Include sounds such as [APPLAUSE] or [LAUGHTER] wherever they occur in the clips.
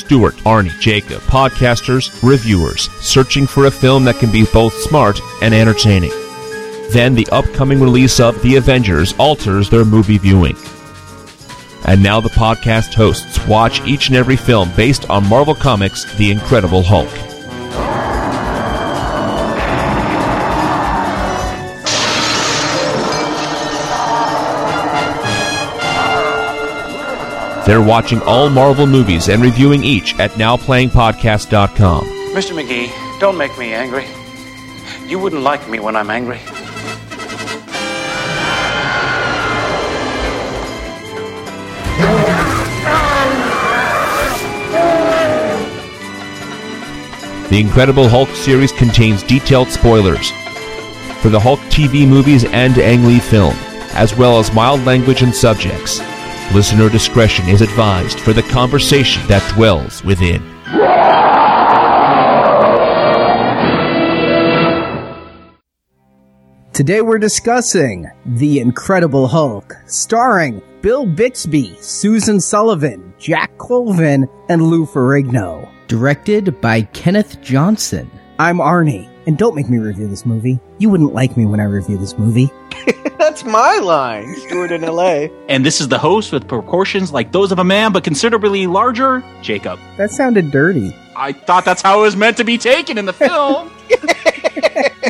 Stuart, Arnie, Jacob, podcasters, reviewers, searching for a film that can be both smart and entertaining. Then the upcoming release of The Avengers alters their movie viewing. And now the podcast hosts watch each and every film based on Marvel Comics' The Incredible Hulk. They're watching all Marvel movies and reviewing each at NowPlayingPodcast.com. Mr. McGee, don't make me angry. You wouldn't like me when I'm angry. The Incredible Hulk series contains detailed spoilers for the Hulk TV movies and Ang Lee film, as well as mild language and subjects. Listener discretion is advised for the conversation that dwells within. Today we're discussing The Incredible Hulk, starring Bill Bixby, Susan Sullivan, Jack Colvin, and Lou Ferrigno. Directed by Kenneth Johnson. I'm Arnie, and don't make me review this movie. You wouldn't like me when I review this movie. [LAUGHS] That's my line, Stuart in LA. And this is the host with proportions like those of a man, but considerably larger, Jacob. That sounded dirty. I thought that's how it was meant to be taken in the film. [LAUGHS]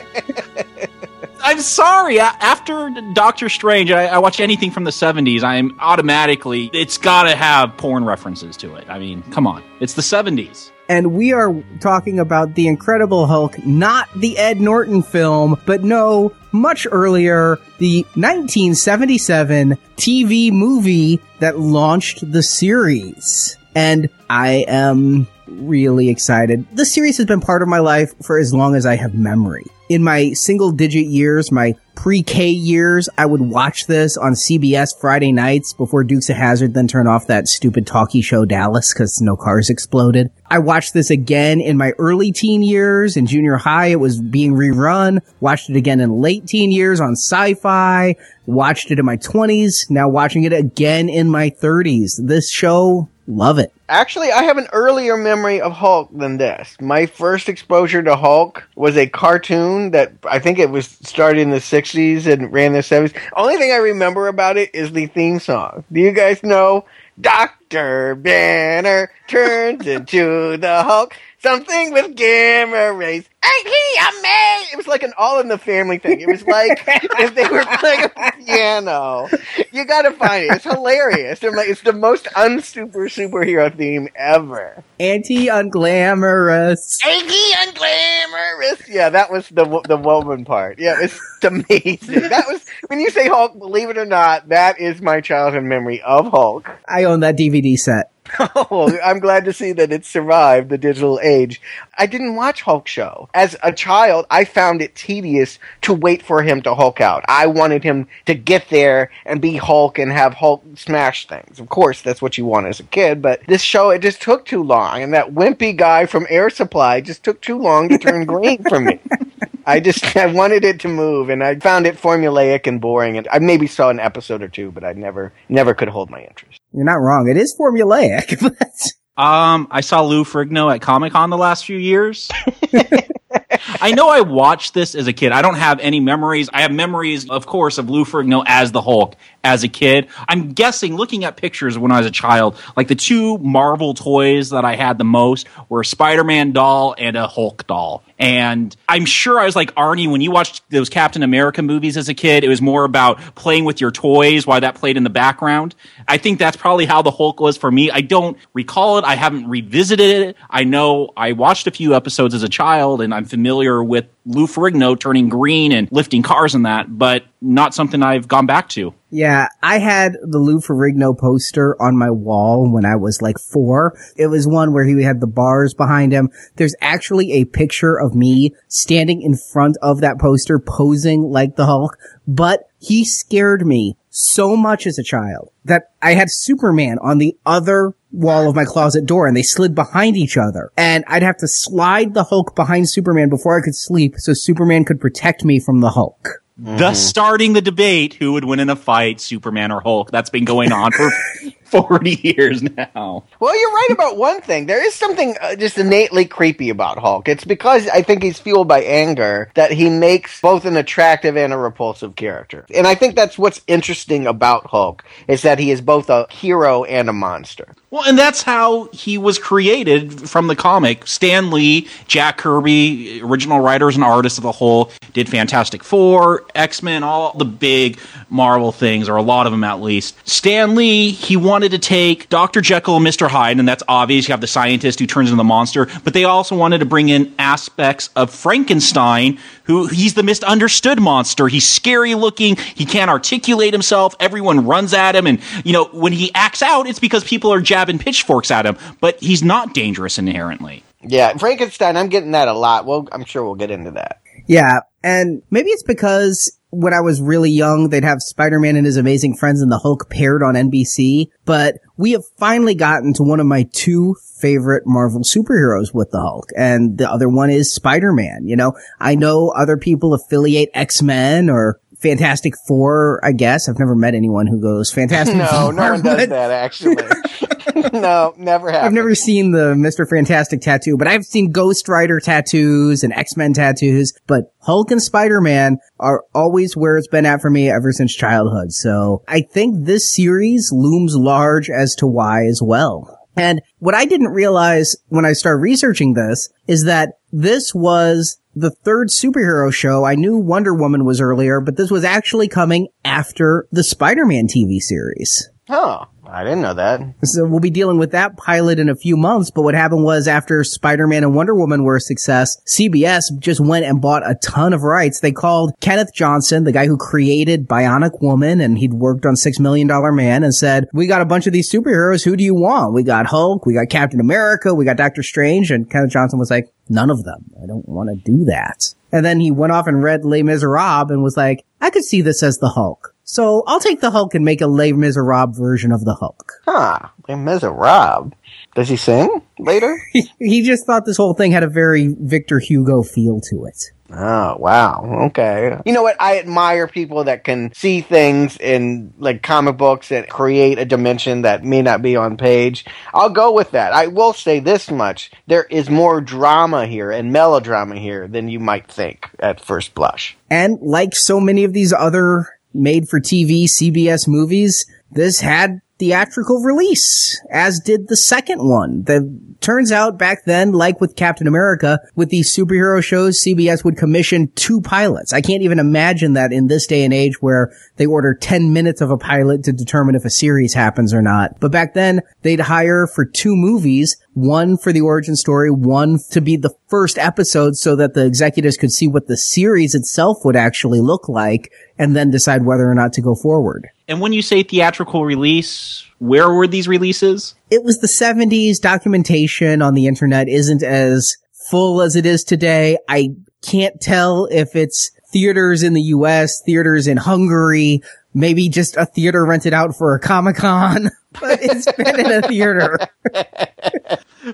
I'm sorry. After Doctor Strange, I, I watch anything from the 70s. I'm automatically, it's got to have porn references to it. I mean, come on. It's the 70s. And we are talking about The Incredible Hulk, not the Ed Norton film, but no, much earlier, the 1977 TV movie that launched the series. And I am really excited. The series has been part of my life for as long as I have memory. In my single digit years, my pre-K years, I would watch this on CBS Friday nights before Dukes of Hazzard then turn off that stupid talkie show Dallas because no cars exploded. I watched this again in my early teen years. In junior high, it was being rerun. Watched it again in late teen years on sci-fi. Watched it in my 20s. Now watching it again in my 30s. This show, love it. Actually, I have an earlier memory of Hulk than this. My first exposure to Hulk was a cartoon that I think it was started in the 60s and ran the 70s. Only thing I remember about it is the theme song. Do you guys know? Dr. Banner turns into the Hulk. Something with gamma rays. Ain't he amazing? It was like an all in the family thing. It was like [LAUGHS] if they were playing a piano. You gotta find it. It's hilarious. I'm like, it's the most unsuper superhero theme ever. Anti-unglamorous. Ain't he unglamorous? Yeah, that was the the woman part. Yeah, it's amazing. That was when you say Hulk. Believe it or not, that is my childhood memory of Hulk. I own that DVD set. Oh, I'm glad to see that it survived the digital age. I didn't watch Hulk show. As a child, I found it tedious to wait for him to Hulk out. I wanted him to get there and be Hulk and have Hulk smash things. Of course, that's what you want as a kid, but this show, it just took too long. And that wimpy guy from Air Supply just took too long to turn green for me. [LAUGHS] I just [LAUGHS] I wanted it to move, and I found it formulaic and boring. And I maybe saw an episode or two, but I never never could hold my interest. You're not wrong. It is formulaic, [LAUGHS] but Um, I saw Lou Ferrigno at Comic Con the last few years. [LAUGHS] I know I watched this as a kid. I don't have any memories. I have memories, of course, of Lou Ferrigno as the Hulk as a kid. I'm guessing, looking at pictures when I was a child, like the two Marvel toys that I had the most were a Spider-Man doll and a Hulk doll. And I'm sure I was like Arnie when you watched those Captain America movies as a kid. It was more about playing with your toys while that played in the background. I think that's probably how the Hulk was for me. I don't recall it. I haven't revisited it. I know I watched a few episodes as a child and I'm familiar with Lou Ferrigno turning green and lifting cars and that, but not something I've gone back to. Yeah, I had the Lou Ferrigno poster on my wall when I was like four. It was one where he had the bars behind him. There's actually a picture of me standing in front of that poster posing like the Hulk, but he scared me so much as a child that I had Superman on the other wall of my closet door and they slid behind each other. And I'd have to slide the Hulk behind Superman before I could sleep so Superman could protect me from the Hulk. Thus starting the debate who would win in a fight, Superman or Hulk. That's been going on for [LAUGHS] 40 [LAUGHS] years now. Well, you're right about one thing. There is something uh, just innately creepy about Hulk. It's because I think he's fueled by anger that he makes both an attractive and a repulsive character. And I think that's what's interesting about Hulk is that he is both a hero and a monster. Well, and that's how he was created from the comic. Stan Lee, Jack Kirby, original writers and artists of the Hulk, did Fantastic Four, X Men, all the big Marvel things, or a lot of them at least. Stan Lee, he wanted to take Dr. Jekyll and Mr. Hyde, and that's obvious. You have the scientist who turns into the monster, but they also wanted to bring in aspects of Frankenstein, who he's the misunderstood monster. He's scary looking. He can't articulate himself. Everyone runs at him. And, you know, when he acts out, it's because people are jabbing pitchforks at him, but he's not dangerous inherently. Yeah, Frankenstein, I'm getting that a lot. Well, I'm sure we'll get into that. Yeah, and maybe it's because when I was really young, they'd have Spider-Man and his amazing friends and the Hulk paired on NBC, but we have finally gotten to one of my two favorite Marvel superheroes with the Hulk, and the other one is Spider-Man. You know, I know other people affiliate X-Men or Fantastic Four, I guess. I've never met anyone who goes Fantastic [LAUGHS] no, Four. no no one does that, actually. [LAUGHS] [LAUGHS] no, never happened. I've never seen the Mr. Fantastic tattoo, but I've seen Ghost Rider tattoos and X-Men tattoos, but Hulk and Spider-Man are always where it's been at for me ever since childhood. So I think this series looms large as to why as well. And what I didn't realize when I started researching this is that this was the third superhero show. I knew Wonder Woman was earlier, but this was actually coming after the Spider-Man TV series. Huh. I didn't know that. So we'll be dealing with that pilot in a few months. But what happened was after Spider-Man and Wonder Woman were a success, CBS just went and bought a ton of rights. They called Kenneth Johnson, the guy who created Bionic Woman and he'd worked on Six Million Dollar Man and said, we got a bunch of these superheroes. Who do you want? We got Hulk. We got Captain America. We got Doctor Strange. And Kenneth Johnson was like, none of them. I don't want to do that. And then he went off and read Les Miserables and was like, I could see this as the Hulk. So I'll take the Hulk and make a Les Miserables version of the Hulk. Huh. Les Miserables. Does he sing later? [LAUGHS] he just thought this whole thing had a very Victor Hugo feel to it. Oh, wow. Okay. You know what? I admire people that can see things in like comic books and create a dimension that may not be on page. I'll go with that. I will say this much. There is more drama here and melodrama here than you might think at first blush. And like so many of these other made for TV CBS movies, this had theatrical release, as did the second one. The turns out back then, like with Captain America, with these superhero shows, CBS would commission two pilots. I can't even imagine that in this day and age where they order 10 minutes of a pilot to determine if a series happens or not. But back then, they'd hire for two movies, one for the origin story, one to be the first episode so that the executives could see what the series itself would actually look like and then decide whether or not to go forward. And when you say theatrical release, where were these releases? It was the 70s documentation on the internet isn't as full as it is today. I can't tell if it's theaters in the US, theaters in Hungary, maybe just a theater rented out for a Comic Con, [LAUGHS] but it's been in a theater. [LAUGHS]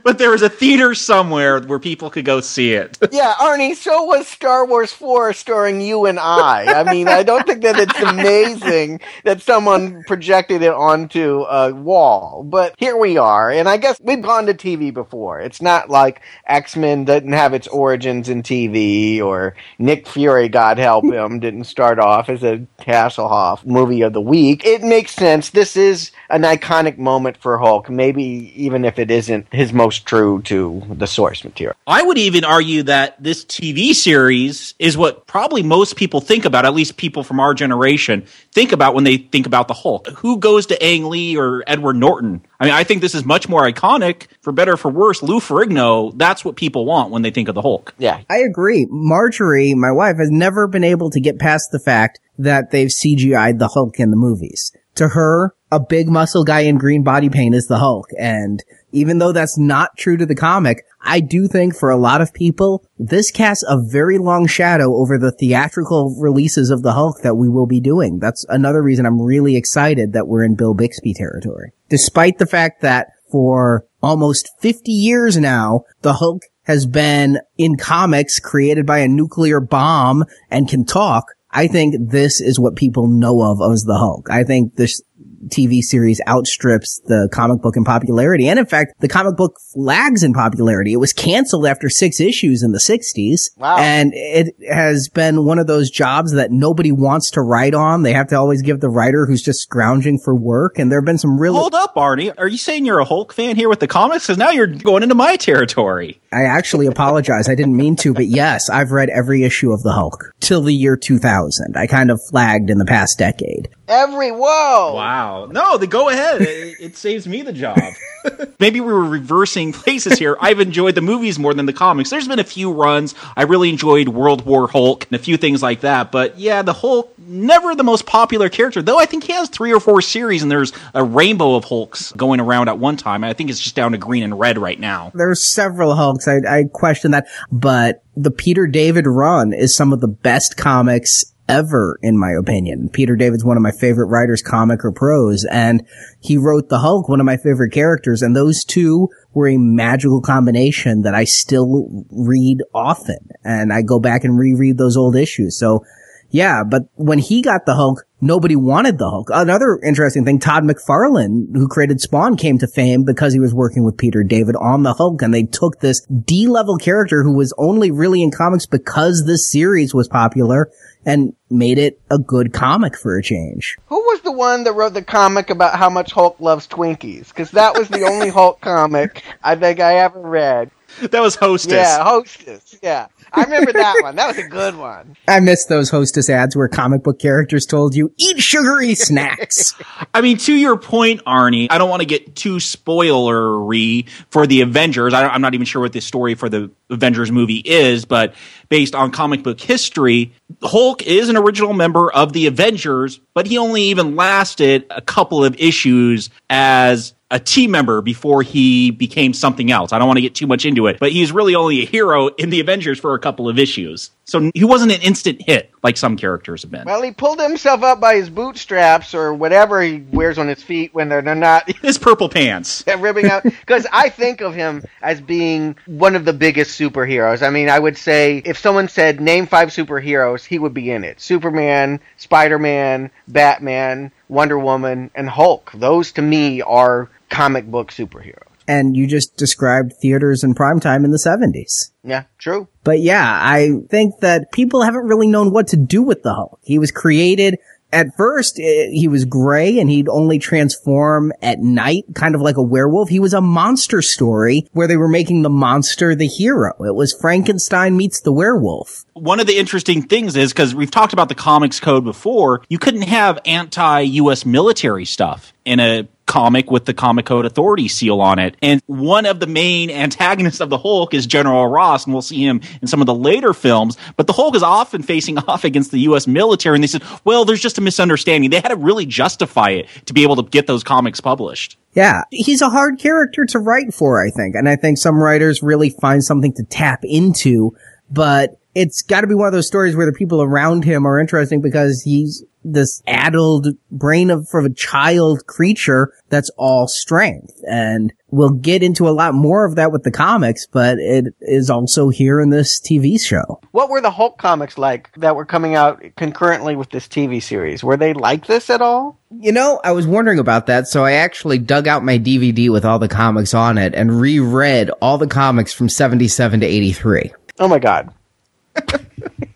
But there was a theater somewhere where people could go see it. [LAUGHS] Yeah, Arnie, so was Star Wars 4 starring you and I. I mean, I don't think that it's amazing that someone projected it onto a wall, but here we are. And I guess we've gone to TV before. It's not like X-Men didn't have its origins in TV or Nick Fury, God help him, didn't start off as a Hasselhoff movie of the week. It makes sense. This is an iconic moment for Hulk, maybe even if it isn't his most true to the source material. I would even argue that this TV series is what probably most people think about, at least people from our generation think about when they think about the Hulk. Who goes to Ang Lee or Edward Norton? I mean, I think this is much more iconic, for better or for worse. Lou Ferrigno, that's what people want when they think of the Hulk. Yeah. I agree. Marjorie, my wife, has never been able to get past the fact that they've CGI'd the Hulk in the movies. To her, a big muscle guy in green body paint is the Hulk. And even though that's not true to the comic, I do think for a lot of people, this casts a very long shadow over the theatrical releases of the Hulk that we will be doing. That's another reason I'm really excited that we're in Bill Bixby territory. Despite the fact that for almost 50 years now, the Hulk has been in comics created by a nuclear bomb and can talk. I think this is what people know of as the Hulk. I think this TV series outstrips the comic book in popularity. And in fact, the comic book lags in popularity. It was canceled after six issues in the 60s. Wow. And it has been one of those jobs that nobody wants to write on. They have to always give the writer who's just scrounging for work. And there have been some really. Hold up, Arnie. Are you saying you're a Hulk fan here with the comics? Because now you're going into my territory. I actually apologize. I didn't mean to, but yes, I've read every issue of the Hulk till the year 2000. I kind of flagged in the past decade. Every whoa. Wow. No, the go ahead. it, it saves me the job. [LAUGHS] Maybe we were reversing places here. I've enjoyed the movies more than the comics. There's been a few runs. I really enjoyed World War Hulk and a few things like that. But yeah, the Hulk, never the most popular character, though I think he has three or four series and there's a rainbow of Hulks going around at one time. I think it's just down to green and red right now. There's several Hulks. I, I question that, but the Peter David run is some of the best comics ever, in my opinion. Peter David's one of my favorite writers, comic or prose, and he wrote the Hulk, one of my favorite characters, and those two were a magical combination that I still read often, and I go back and reread those old issues. So, yeah, but when he got the Hulk, nobody wanted the Hulk. Another interesting thing, Todd McFarlane, who created Spawn, came to fame because he was working with Peter David on the Hulk, and they took this D-level character who was only really in comics because this series was popular and made it a good comic for a change. Who was the one that wrote the comic about how much Hulk loves Twinkies? Because that was the only Hulk comic I think I ever read. That was Hostess. Yeah, Hostess. Yeah. I remember that one. That was a good one. [LAUGHS] I miss those hostess ads where comic book characters told you, eat sugary snacks. [LAUGHS] I mean, to your point, Arnie, I don't want to get too spoilery for the Avengers. I, I'm not even sure what the story for the Avengers movie is, but based on comic book history, Hulk is an original member of the Avengers, but he only even lasted a couple of issues as a team member before he became something else. I don't want to get too much into it, but he's really only a hero in the Avengers for a couple of issues. So he wasn't an instant hit like some characters have been. Well, he pulled himself up by his bootstraps or whatever he wears on his feet when they're, they're not [LAUGHS] His purple pants. [LAUGHS] ripping out. Because I think of him as being one of the biggest superheroes. I mean, I would say if someone said name five superheroes, he would be in it. Superman, Spider Man, Batman, Wonder Woman, and Hulk. Those to me are comic book superheroes. And you just described theaters and primetime in the 70s. Yeah, true. But yeah, I think that people haven't really known what to do with the Hulk. He was created at first, eh, he was gray and he'd only transform at night, kind of like a werewolf. He was a monster story where they were making the monster the hero. It was Frankenstein meets the werewolf. One of the interesting things is because we've talked about the comics code before, you couldn't have anti US military stuff in a comic with the comic code authority seal on it. And one of the main antagonists of the Hulk is General Ross, and we'll see him in some of the later films. But the Hulk is often facing [LAUGHS] off against the US military, and they said, well, there's just a misunderstanding. They had to really justify it to be able to get those comics published. Yeah, he's a hard character to write for, I think. And I think some writers really find something to tap into, but it's got to be one of those stories where the people around him are interesting because he's this addled brain of, of a child creature that's all strength. And we'll get into a lot more of that with the comics, but it is also here in this TV show. What were the Hulk comics like that were coming out concurrently with this TV series? Were they like this at all? You know, I was wondering about that, so I actually dug out my DVD with all the comics on it and reread all the comics from 77 to 83. Oh my god.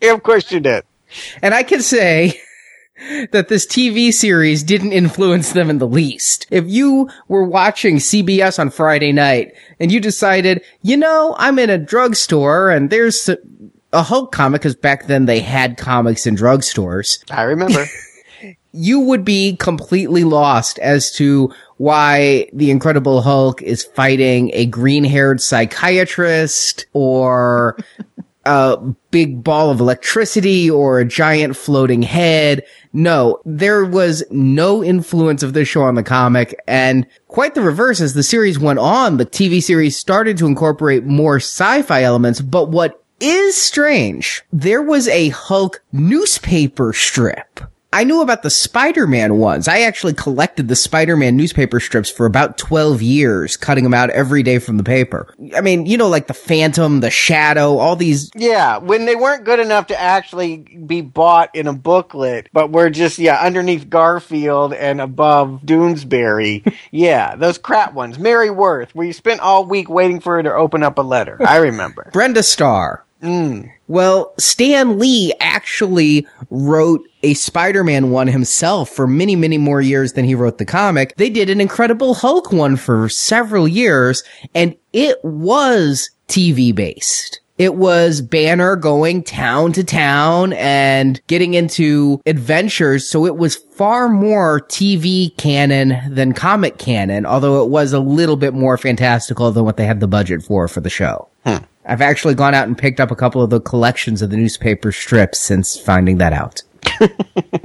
Yeah, of course you did. And I can say [LAUGHS] that this TV series didn't influence them in the least. If you were watching CBS on Friday night and you decided, you know, I'm in a drugstore and there's a, a Hulk comic, because back then they had comics in drugstores, I remember. [LAUGHS] you would be completely lost as to why the Incredible Hulk is fighting a green haired psychiatrist or a big ball of electricity or a giant floating head. No, there was no influence of this show on the comic and quite the reverse as the series went on, the TV series started to incorporate more sci-fi elements, but what is strange, there was a Hulk newspaper strip I knew about the Spider-Man ones. I actually collected the Spider-Man newspaper strips for about 12 years, cutting them out every day from the paper. I mean, you know, like the Phantom, the Shadow, all these. Yeah, when they weren't good enough to actually be bought in a booklet, but were just, yeah, underneath Garfield and above Doonesbury. [LAUGHS] yeah, those crap ones. Mary Worth, where you spent all week waiting for her to open up a letter. I remember. Brenda Starr. Mm. Well, Stan Lee actually wrote a Spider-Man one himself for many, many more years than he wrote the comic. They did an Incredible Hulk one for several years, and it was TV based. It was Banner going town to town and getting into adventures. So it was far more TV canon than comic canon, although it was a little bit more fantastical than what they had the budget for for the show. I've actually gone out and picked up a couple of the collections of the newspaper strips since finding that out. [LAUGHS]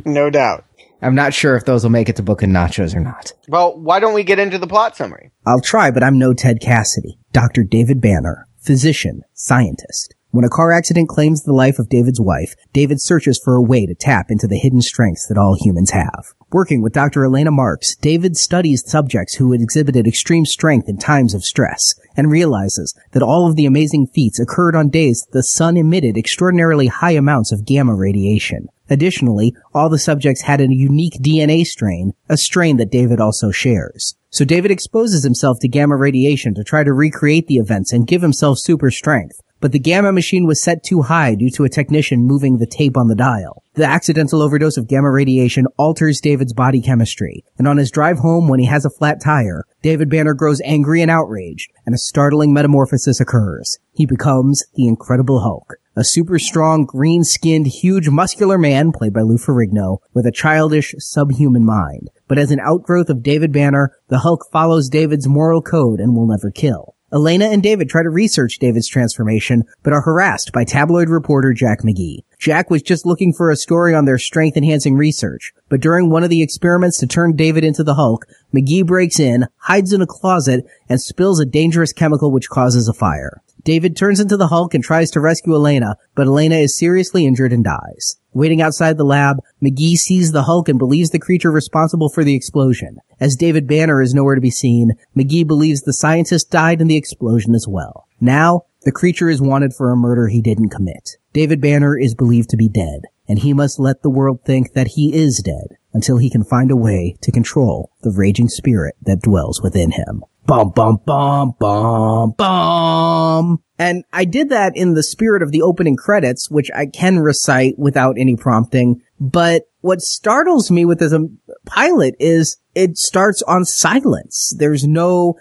No doubt. I'm not sure if those will make it to Book and Nachos or not. Well, why don't we get into the plot summary? I'll try, but I'm no Ted Cassidy. Dr. David Banner, physician, scientist. When a car accident claims the life of David's wife, David searches for a way to tap into the hidden strengths that all humans have. Working with Dr. Elena Marks, David studies subjects who had exhibited extreme strength in times of stress and realizes that all of the amazing feats occurred on days that the sun emitted extraordinarily high amounts of gamma radiation. Additionally, all the subjects had a unique DNA strain, a strain that David also shares. So David exposes himself to gamma radiation to try to recreate the events and give himself super strength. But the gamma machine was set too high due to a technician moving the tape on the dial. The accidental overdose of gamma radiation alters David's body chemistry, and on his drive home when he has a flat tire, David Banner grows angry and outraged, and a startling metamorphosis occurs. He becomes the Incredible Hulk, a super strong, green-skinned, huge, muscular man, played by Lou Ferrigno, with a childish, subhuman mind. But as an outgrowth of David Banner, the Hulk follows David's moral code and will never kill. Elena and David try to research David's transformation, but are harassed by tabloid reporter Jack McGee. Jack was just looking for a story on their strength enhancing research, but during one of the experiments to turn David into the Hulk, McGee breaks in, hides in a closet, and spills a dangerous chemical which causes a fire. David turns into the Hulk and tries to rescue Elena, but Elena is seriously injured and dies. Waiting outside the lab, McGee sees the Hulk and believes the creature responsible for the explosion. As David Banner is nowhere to be seen, McGee believes the scientist died in the explosion as well. Now, the creature is wanted for a murder he didn't commit. David Banner is believed to be dead, and he must let the world think that he is dead until he can find a way to control the raging spirit that dwells within him. Bum, bum, bum, bum, bum. And I did that in the spirit of the opening credits, which I can recite without any prompting. But what startles me with this um, pilot is it starts on silence. There's no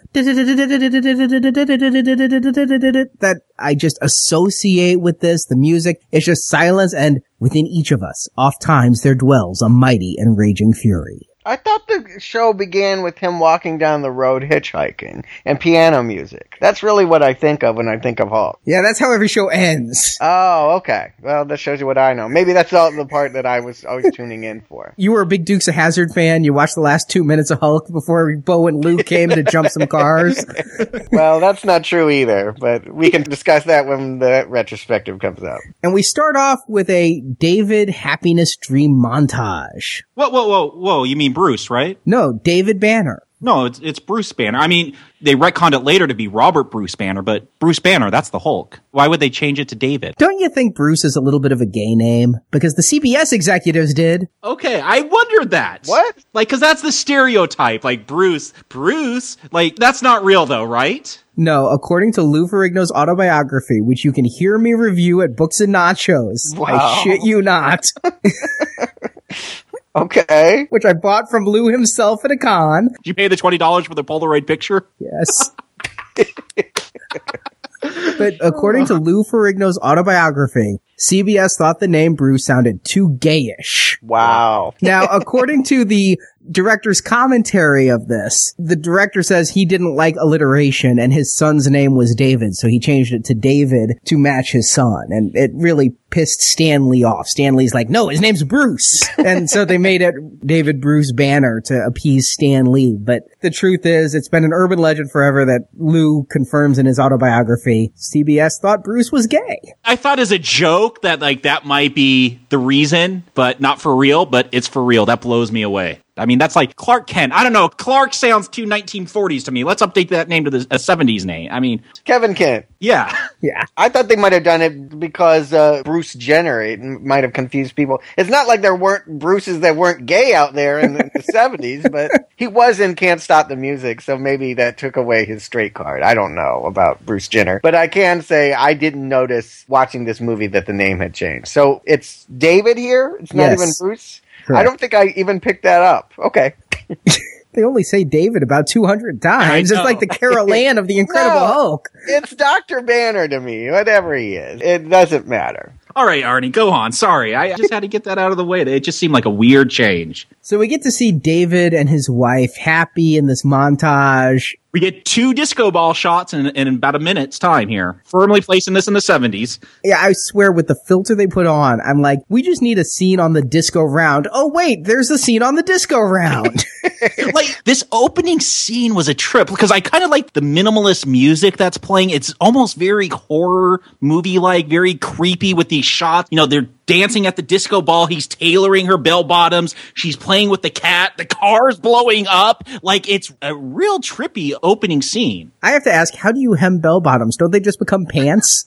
that I just associate with this. The music is just silence and within each of us, oft times there dwells a mighty and raging fury. I thought the show began with him walking down the road hitchhiking and piano music. That's really what I think of when I think of Hulk. Yeah, that's how every show ends. Oh, okay. Well, that shows you what I know. Maybe that's all the part that I was always tuning in for. You were a big Dukes of Hazzard fan. You watched the last two minutes of Hulk before Bo and Luke came to jump some cars. [LAUGHS] Well, that's not true either, but we can discuss that when the retrospective comes out. And we start off with a David happiness dream montage. Whoa, whoa, whoa, whoa! You mean Bruce, right? No, David Banner. No, it's it's Bruce Banner. I mean, they retconned it later to be Robert Bruce Banner, but Bruce Banner, that's the Hulk. Why would they change it to David? Don't you think Bruce is a little bit of a gay name? Because the CBS executives did. Okay, I wondered that. What? Like, cause that's the stereotype. Like Bruce, Bruce. Like that's not real though, right? No, according to Lou Ferrigno's autobiography, which you can hear me review at Books and Nachos. Wow. I shit you not. [LAUGHS] Okay. which I bought from Lou himself at a con. Did you pay the twenty dollars for the Polaroid picture? Yes. [LAUGHS] but according to Lou Ferrigno's autobiography, CBS thought the name Bruce sounded too gayish. Wow. Now, according to the director's commentary of this, the director says he didn't like alliteration and his son's name was David, so he changed it to David to match his son. And it really pissed Stan Lee off. Stan Lee's like, no, his name's Bruce. [LAUGHS] and so they made it David Bruce Banner to appease Stan Lee. But the truth is, it's been an urban legend forever that Lou confirms in his autobiography. CBS thought Bruce was gay. I thought as a joke that like that might be the reason, but not for real, but it's for real. That blows me away. I mean, that's like Clark Kent. I don't know. Clark sounds too 1940s to me. Let's update that name to the a 70s name. I mean, Kevin Kent. yeah. Yeah. I thought they might have done it because uh, Bruce Jenner. It might have confused people. It's not like there weren't Bruces that weren't gay out there in the, the [LAUGHS] 70s, but he was in Can't Stop the Music, so maybe that took away his straight card. I don't know about Bruce Jenner. But I can say I didn't notice watching this movie that the name had changed. So it's David here? It's not Yes. even Bruce? I don't think I even picked that up. Okay. [LAUGHS] They only say David about 200 times. It's like the Carol Anne of the [LAUGHS] Incredible No. Hulk. It's Dr. Banner to me, whatever he is. It doesn't matter. All right, Arnie, go on. Sorry. I just had to get that out of the way. It just seemed like a weird change. So we get to see David and his wife happy in this montage. We get two disco ball shots in, in about a minute's time here. Firmly placing this in the 70s. Yeah, I swear with the filter they put on, I'm like, we just need a scene on the disco round. Oh wait, there's a scene on the disco round. [LAUGHS] like this opening scene was a trip because I kind of like the minimalist music that's playing. It's almost very horror movie like, very creepy with these shots. You know, they're dancing at the disco ball. He's tailoring her bell bottoms. She's playing with the cat. The car's blowing up. Like it's a real trippy opening scene. I have to ask, how do you hem bell bottoms? Don't they just become pants?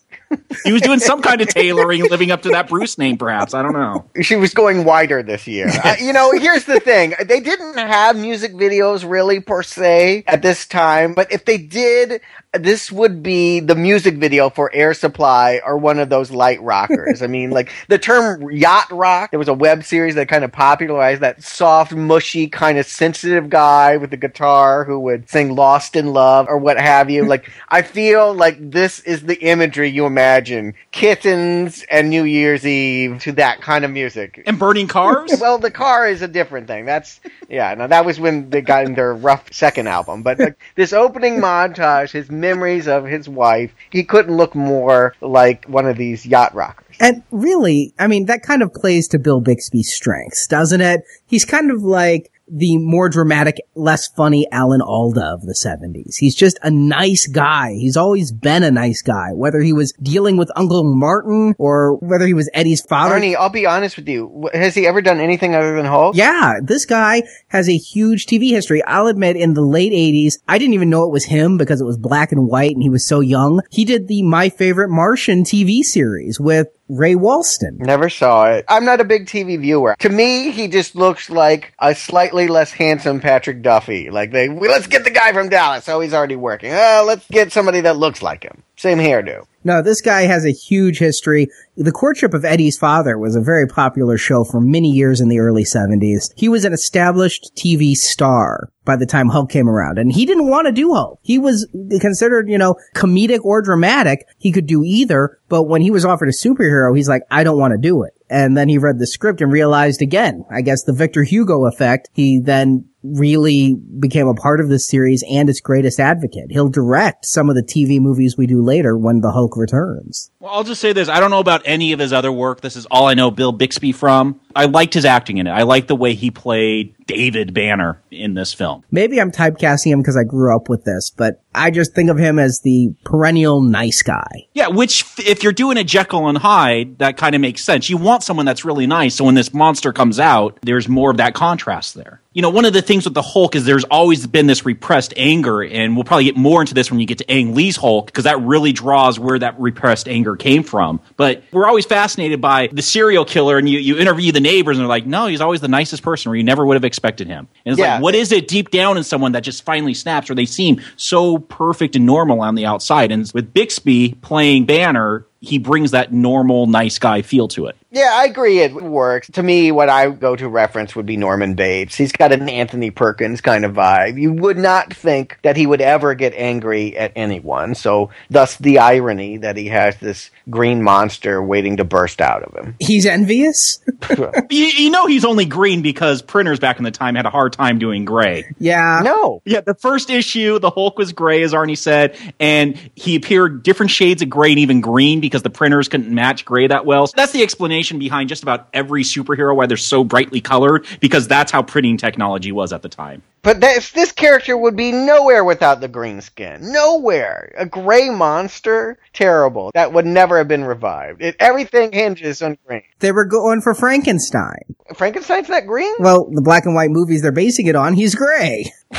He was doing some kind of tailoring, living up to that Bruce name, perhaps. I don't know. she was going wider this year. Uh, you know, here's the thing. They didn't have music videos really per se at this time, but if they did, this would be the music video for Air Supply or one of those light rockers. [LAUGHS] I mean, like the term yacht rock, there was a web series that kind of popularized that soft, mushy, kind of sensitive guy with the guitar who would sing Lost in Love or what have you. Like, [LAUGHS] I feel like this is the imagery you imagine kittens and New Year's Eve to that kind of music. And burning cars? [LAUGHS] Well, the car is a different thing. That's yeah. Now that was when they got in their rough second album. But like, this opening montage, his memories of his wife, he couldn't look more like one of these yacht rockers. And really, I mean, that kind of plays to Bill Bixby's strengths, doesn't it? He's kind of like the more dramatic, less funny Alan Alda of the 70s. He's just a nice guy. He's always been a nice guy, whether he was dealing with Uncle Martin or whether he was Eddie's father. Arnie, I'll be honest with you. Has he ever done anything other than Hulk? Yeah, this guy has a huge TV history. I'll admit in the late 80s, I didn't even know it was him because it was black and white and he was so young. He did the My Favorite Martian TV series with Ray Walston. Never saw it. I'm not a big TV viewer. To me, he just looks like a slightly less handsome Patrick Duffy. Like they, let's get the guy from Dallas. Oh, he's already working. Oh, let's get somebody that looks like him. Same hairdo. No, this guy has a huge history. The Courtship of Eddie's Father was a very popular show for many years in the early 70s. He was an established TV star by the time Hulk came around, and he didn't want to do Hulk. He was considered, you know, comedic or dramatic. He could do either, but when he was offered a superhero, he's like, I don't want to do it. And then he read the script and realized again, I guess the Victor Hugo effect. He then really became a part of this series and its greatest advocate. He'll direct some of the TV movies we do later when the Hulk returns. Well, I'll just say this. I don't know about any of his other work. This is all I know Bill Bixby from. I liked his acting in it. I liked the way he played David Banner in this film. Maybe I'm typecasting him because I grew up with this, but I just think of him as the perennial nice guy. Yeah, which if you're doing a Jekyll and Hyde, that kind of makes sense. You want someone that's really nice. So when this monster comes out, there's more of that contrast there. You know, one of the things with the Hulk is there's always been this repressed anger, and we'll probably get more into this when you get to Ang Lee's Hulk, because that really draws where that repressed anger came from. But we're always fascinated by the serial killer, and you, you interview the neighbors, and they're like, no, he's always the nicest person, or you never would have expected him. And it's Yeah. like, what is it deep down in someone that just finally snaps, or they seem so perfect and normal on the outside? And with Bixby playing Banner, he brings that normal, nice guy feel to it. Yeah, I agree. It works. To me, what I go to reference would be Norman Bates. He's got an Anthony Perkins kind of vibe. You would not think that he would ever get angry at anyone. So, thus the irony that he has this green monster waiting to burst out of him. He's envious? [LAUGHS] you, you know he's only green because printers back in the time had a hard time doing gray. Yeah. No. Yeah, the first issue, the Hulk was gray, as Arnie said, and he appeared different shades of gray and even green because the printers couldn't match gray that well. So that's the explanation behind just about every superhero why they're so brightly colored because that's how printing technology was at the time. But this, this character would be nowhere without the green skin. Nowhere. A gray monster? Terrible. That would never have been revived. It, everything hinges on green. They were going for Frankenstein. Frankenstein's not green? Well, the black and white movies they're basing it on, he's gray. [LAUGHS]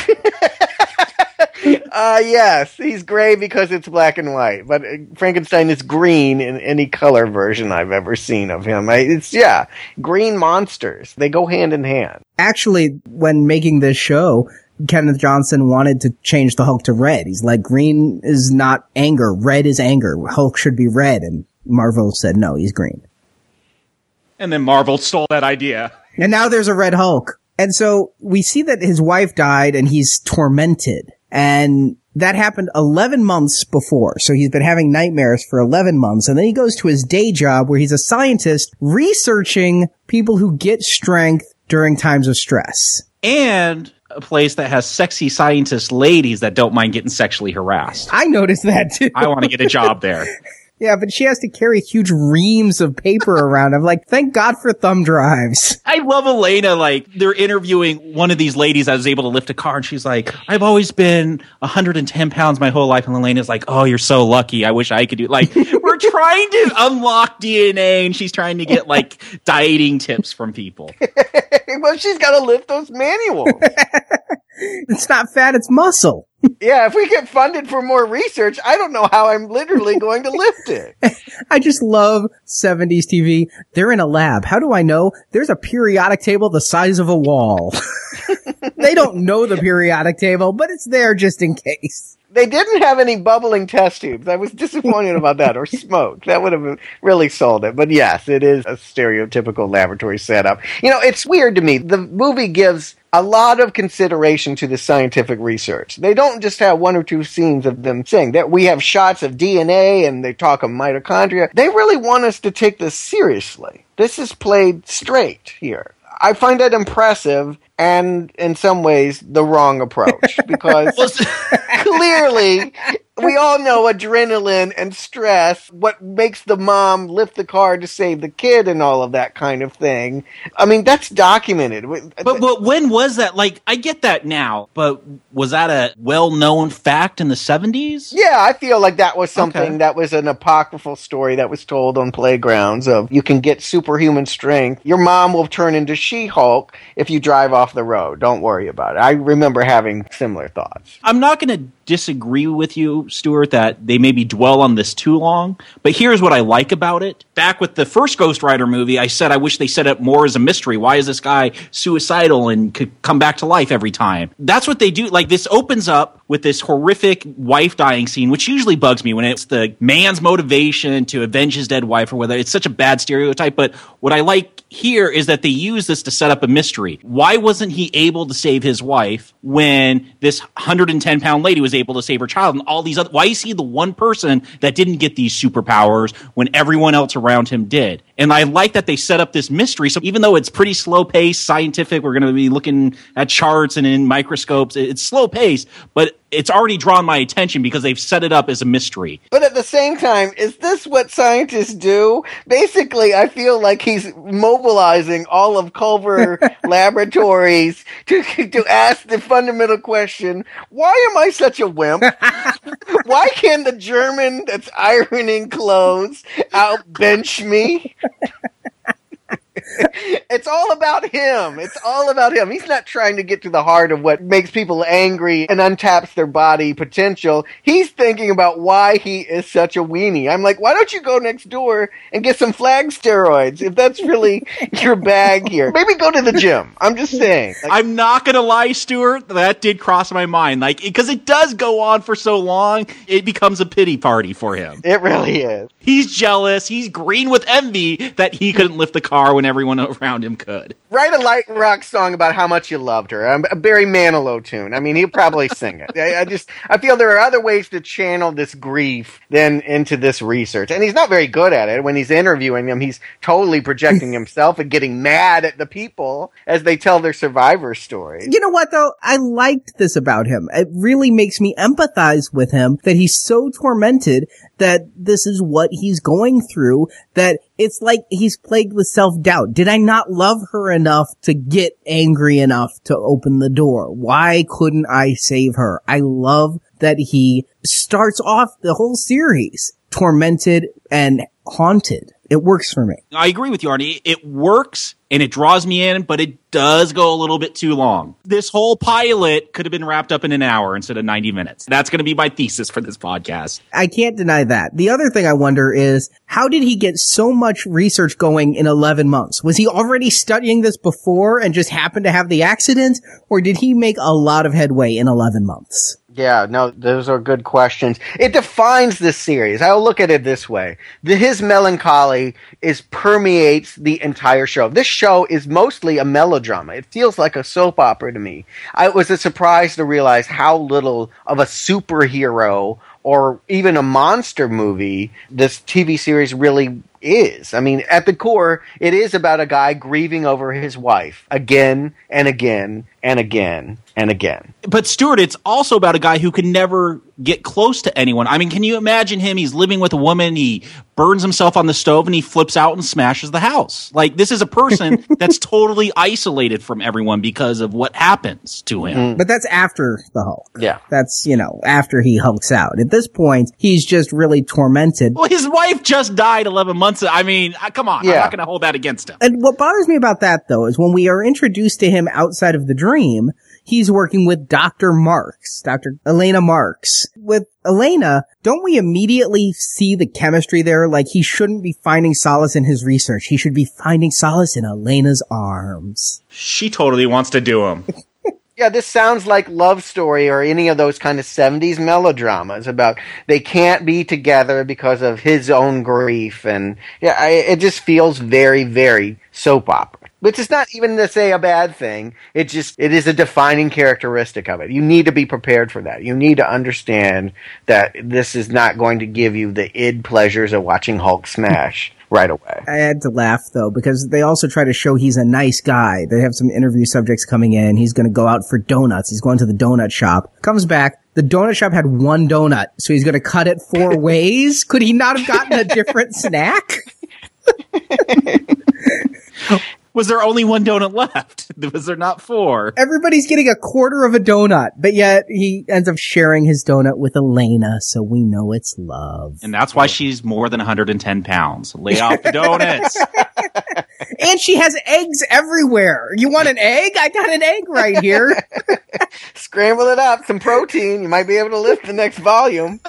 Uh, yes, he's gray because it's black and white, but uh, Frankenstein is green in any color version I've ever seen of him. It's, yeah, green monsters. They go hand in hand. Actually, when making this show, Kenneth Johnson wanted to change the Hulk to red. He's like, green is not anger, red is anger. Hulk should be red. And Marvel said, no, he's green. And then Marvel stole that idea. And now there's a red Hulk. And so we see that his wife died and he's tormented. And that happened 11 months before. So he's been having nightmares for 11 months. And then he goes to his day job where he's a scientist researching people who get strength during times of stress. And a place that has sexy scientist ladies that don't mind getting sexually harassed. I noticed that too. I want to get a job there. [LAUGHS] Yeah, but she has to carry huge reams of paper [LAUGHS] around. I'm like, thank God for thumb drives. I love Elena. Like they're interviewing one of these ladies that was able to lift a car, and she's like, "I've always been 110 pounds my whole life." And Elena's like, "Oh, you're so lucky. I wish I could do." Like [LAUGHS] we're trying to unlock DNA, and she's trying to get like [LAUGHS] dieting tips from people. well, she's got to lift those manuals. It's not fat, it's muscle. Yeah, if we get funded for more research, I don't know how I'm literally [LAUGHS] going to lift it. [LAUGHS] I just love 70s TV. They're in a lab. How do I know? There's a periodic table the size of a wall. [LAUGHS] they don't know the periodic table, but it's there just in case. They didn't have any bubbling test tubes. I was disappointed about that, or smoke. That would have really sold it. But yes, it is a stereotypical laboratory setup. You know, it's weird to me. The movie gives a lot of consideration to the scientific research. They don't just have one or two scenes of them saying that we have shots of DNA and they talk of mitochondria. They really want us to take this seriously. This is played straight here. I find that impressive and in some ways the wrong approach [LAUGHS] because clearly we all know adrenaline and stress, what makes the mom lift the car to save the kid and all of that kind of thing. I mean, that's documented. But, but when was that? Like, I get that now, but was that a well known fact in the 70s? Yeah, I feel like that was something Okay. that was an apocryphal story that was told on playgrounds of you can get superhuman strength. Your mom will turn into She Hulk if you drive off the road. Don't worry about it. I remember having similar thoughts. I'm not going to disagree with you, Stuart, that they maybe dwell on this too long. But here's what I like about it. Back with the first Ghost Rider movie, I said I wish they set up more as a mystery. Why is this guy suicidal and could come back to life every time? That's what they do. Like this opens up with this horrific wife dying scene, which usually bugs me when it's the man's motivation to avenge his dead wife or whether it's such a bad stereotype. But what I like here is that they use this to set up a mystery. Why wasn't he able to save his wife when this 110 pound lady was able to save her child and all these other, why is he the one person that didn't get these superpowers when everyone else around him did? And I like that they set up this mystery. So even though it's pretty slow paced, scientific, we're going to be looking at charts and in microscopes. It's slow paced, but it's already drawn my attention because they've set it up as a mystery. But at the same time, is this what scientists do? Basically, I feel like he's mobilizing all of Culver [LAUGHS] Laboratories to to ask the fundamental question: Why am I such a wimp? [LAUGHS] Why can the German that's ironing clothes outbench me? [LAUGHS] it's all about him. It's all about him. He's not trying to get to the heart of what makes people angry and untaps their body potential. He's thinking about why he is such a weenie. I'm like, why don't you go next door and get some flag steroids if that's really [LAUGHS] your bag here? Maybe go to the gym. I'm just saying. Like, I'm not gonna lie, Stuart. That did cross my mind, like because it does go on for so long, it becomes a pity party for him. it really is. He's jealous. He's green with envy that he couldn't lift the car when everyone [LAUGHS] around him could. Write a light rock song about how much you loved her. Um, A Barry Manilow tune. I mean, he'll probably [LAUGHS] sing it. I, I just, I feel there are other ways to channel this grief than into this research. And he's not very good at it. When he's interviewing them, he's totally projecting [LAUGHS] himself and getting mad at the people as they tell their survivor story. You know what though? I liked this about him. It really makes me empathize with him that he's so tormented that this is what he's going through, that it's like he's plagued with self-doubt. Did I not love her enough to get angry enough to open the door? Why couldn't I save her? I love that he starts off the whole series tormented and haunted. It works for me. I agree with you, Arnie. It works and it draws me in, but it does go a little bit too long. This whole pilot could have been wrapped up in an hour instead of 90 minutes. That's going to be my thesis for this podcast. I can't deny that. The other thing I wonder is how did he get so much research going in 11 months? Was he already studying this before and just happened to have the accident? Or did he make a lot of headway in 11 months? Yeah, no, those are good questions. It defines this series. I'll look at it this way. The, his melancholy is permeates the entire show. This show is mostly a melodrama. It feels like a soap opera to me. I, was a surprise to realize how little of a superhero or even a monster movie this TV series really is. I mean, at the core, it is about a guy grieving over his wife again and again and again and again. But Stuart, it's also about a guy who can never get close to anyone. I mean, can you imagine him? He's living with a woman, he burns himself on the stove and he flips out and smashes the house. Like this is a person [LAUGHS] that's totally isolated from everyone because of what happens to him. But that's after the Hulk. Yeah. That's, you know, after he hulks out. At this point, he's just really tormented. Well, his wife just died 11 months. Ago. I mean, uh, come on. Yeah. I'm not going to hold that against him. And what bothers me about that though is when we are introduced to him outside of the dream, he's working with Dr. Marks, Dr. Elena Marks. With Elena, don't we immediately see the chemistry there? Like he shouldn't be finding solace in his research. He should be finding solace in Elena's arms. She totally wants to do him. [LAUGHS] Yeah, this sounds like Love Story or any of those kind of 70s melodramas about they can't be together because of his own grief. And yeah, I, it just feels very, very soap opera. Which is not even to say a bad thing. It just, it is a defining characteristic of it. You need to be prepared for that. You need to understand that this is not going to give you the id pleasures of watching Hulk smash [LAUGHS] right away. I had to laugh though because they also try to show he's a nice guy. They have some interview subjects coming in. He's going to go out for donuts. He's going to the donut shop. Comes back. The donut shop had one donut, so he's going to cut it four [LAUGHS] ways. Could he not have gotten a different snack? [LAUGHS] Was there only one donut left? [LAUGHS] Was there not four? Everybody's getting a quarter of a donut, but yet he ends up sharing his donut with Elena, so we know it's love. And that's why she's more than 110 pounds. Lay off the donuts. [LAUGHS] And she has eggs everywhere. You want an egg? I got an egg right here. [LAUGHS] Scramble it up, some protein. You might be able to lift the next volume.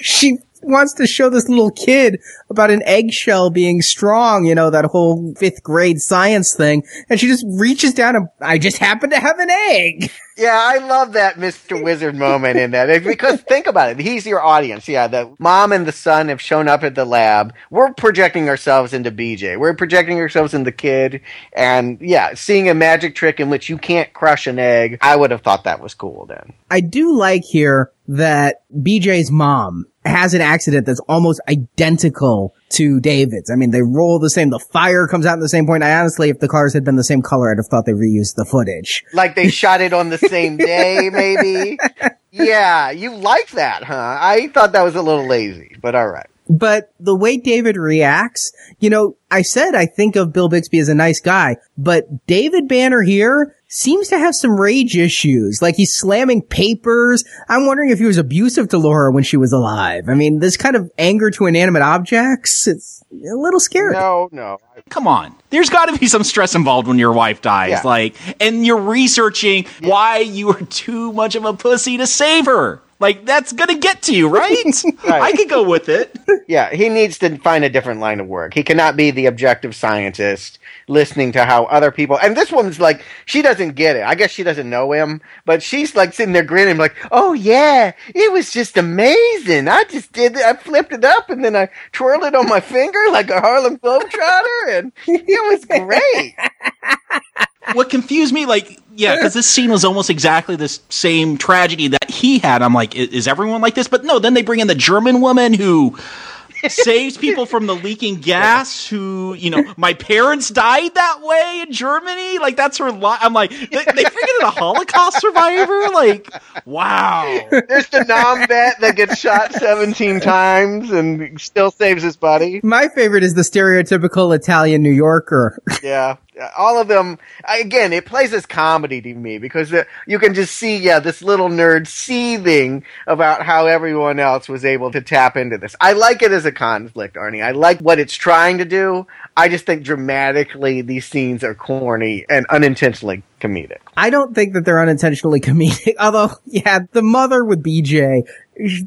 she wants to show this little kid about an eggshell being strong, you know, that whole fifth grade science thing. And she just reaches down and I just happen to have an egg. [LAUGHS] Yeah, I love that Mr. Wizard moment in that. Because think about it. He's your audience. Yeah, the mom and the son have shown up at the lab. We're projecting ourselves into BJ. We're projecting ourselves into the kid. And yeah, seeing a magic trick in which you can't crush an egg, I would have thought that was cool then. I do like here that BJ's mom has an accident that's almost identical to David's. I mean, they roll the same. The fire comes out at the same point. I honestly, if the cars had been the same color, I'd have thought they reused the footage. Like they [LAUGHS] shot it on the same day, maybe. [LAUGHS] Yeah, you like that, huh? I thought that was a little lazy, but all right. But the way David reacts, you know, I said I think of Bill Bixby as a nice guy, but David Banner here seems to have some rage issues. Like he's slamming papers. I'm wondering if he was abusive to Laura when she was alive. I mean, this kind of anger to inanimate objects, it's a little scary. No, no. Come on. There's got to be some stress involved when your wife dies. Yeah. Like, and you're researching why you were too much of a pussy to save her. Like, that's going to get to you, right? [LAUGHS] Right. I could go with it. Yeah, he needs to find a different line of work. He cannot be the objective scientist listening to how other people. And this woman's like, she doesn't get it. I guess she doesn't know him, but she's like sitting there grinning, like, "Oh yeah, it was just amazing. I just did. it. I flipped it up and then I twirled it on my finger like a Harlem Globetrotter, and it was great." [LAUGHS] what confused me, like, yeah, because this scene was almost exactly the same tragedy that he had. I'm like, is, is everyone like this? But no, then they bring in the German woman who [LAUGHS] saves people from the leaking gas. Who, you know, my parents died that way in Germany. Like that's her. Li- I'm like, they, they freaking a Holocaust survivor. Like, wow. There's the non-vet that gets shot 17 times and still saves his buddy. My favorite is the stereotypical Italian New Yorker. Yeah, all of them. Again, it plays as comedy to me because uh, you can just see, yeah, this little nerd seething about how everyone else was able to tap into this. I like it as a conflict, Arnie. I like what it's trying to do. I just think dramatically these scenes are corny and unintentionally comedic. I don't think that they're unintentionally [LAUGHS] comedic. Although, yeah, the mother with BJ,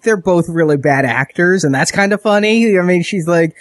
they're both really bad actors, and that's kind of funny. I mean, she's like,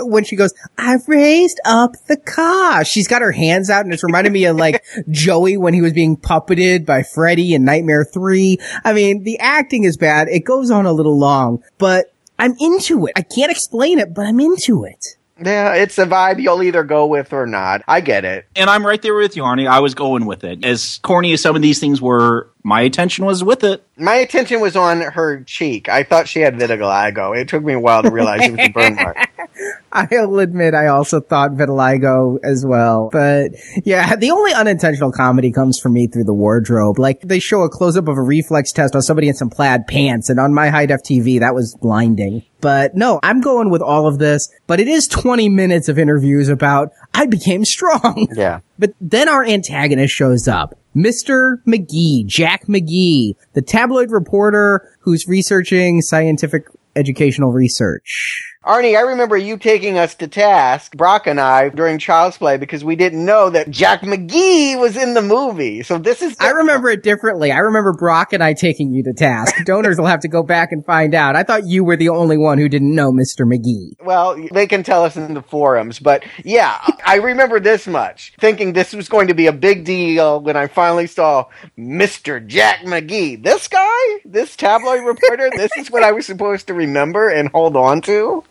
when she goes, I've raised up the car. She's got her hands out, and it's reminding me of like [LAUGHS] Joey when he was being puppeted by Freddy in Nightmare 3. I mean, the acting is bad. It goes on a little long, but I'm into it. I can't explain it, but I'm into it. Yeah, it's a vibe you'll either go with or not. I get it. And I'm right there with you, Arnie. I was going with it. As corny as some of these things were, my attention was with it. My attention was on her cheek. I thought she had vitiligo. It took me a while to realize it was a burn mark. [LAUGHS] I'll admit I also thought vitiligo as well. But yeah, the only unintentional comedy comes for me through the wardrobe. Like they show a close up of a reflex test on somebody in some plaid pants and on my high def TV, that was blinding. But no, I'm going with all of this, but it is 20 minutes of interviews about I became strong. Yeah. [LAUGHS] But then our antagonist shows up. Mr. McGee, Jack McGee, the tabloid reporter who's researching scientific educational research. Arnie, I remember you taking us to task, Brock and I, during Child's Play because we didn't know that Jack McGee was in the movie. So this is. I remember it differently. I remember Brock and I taking you to task. [LAUGHS] Donors will have to go back and find out. I thought you were the only one who didn't know Mr. McGee. Well, they can tell us in the forums, but yeah, I remember this much, thinking this was going to be a big deal when I finally saw Mr. Jack McGee. This guy, this tabloid reporter, this is what I was supposed to remember and hold on to.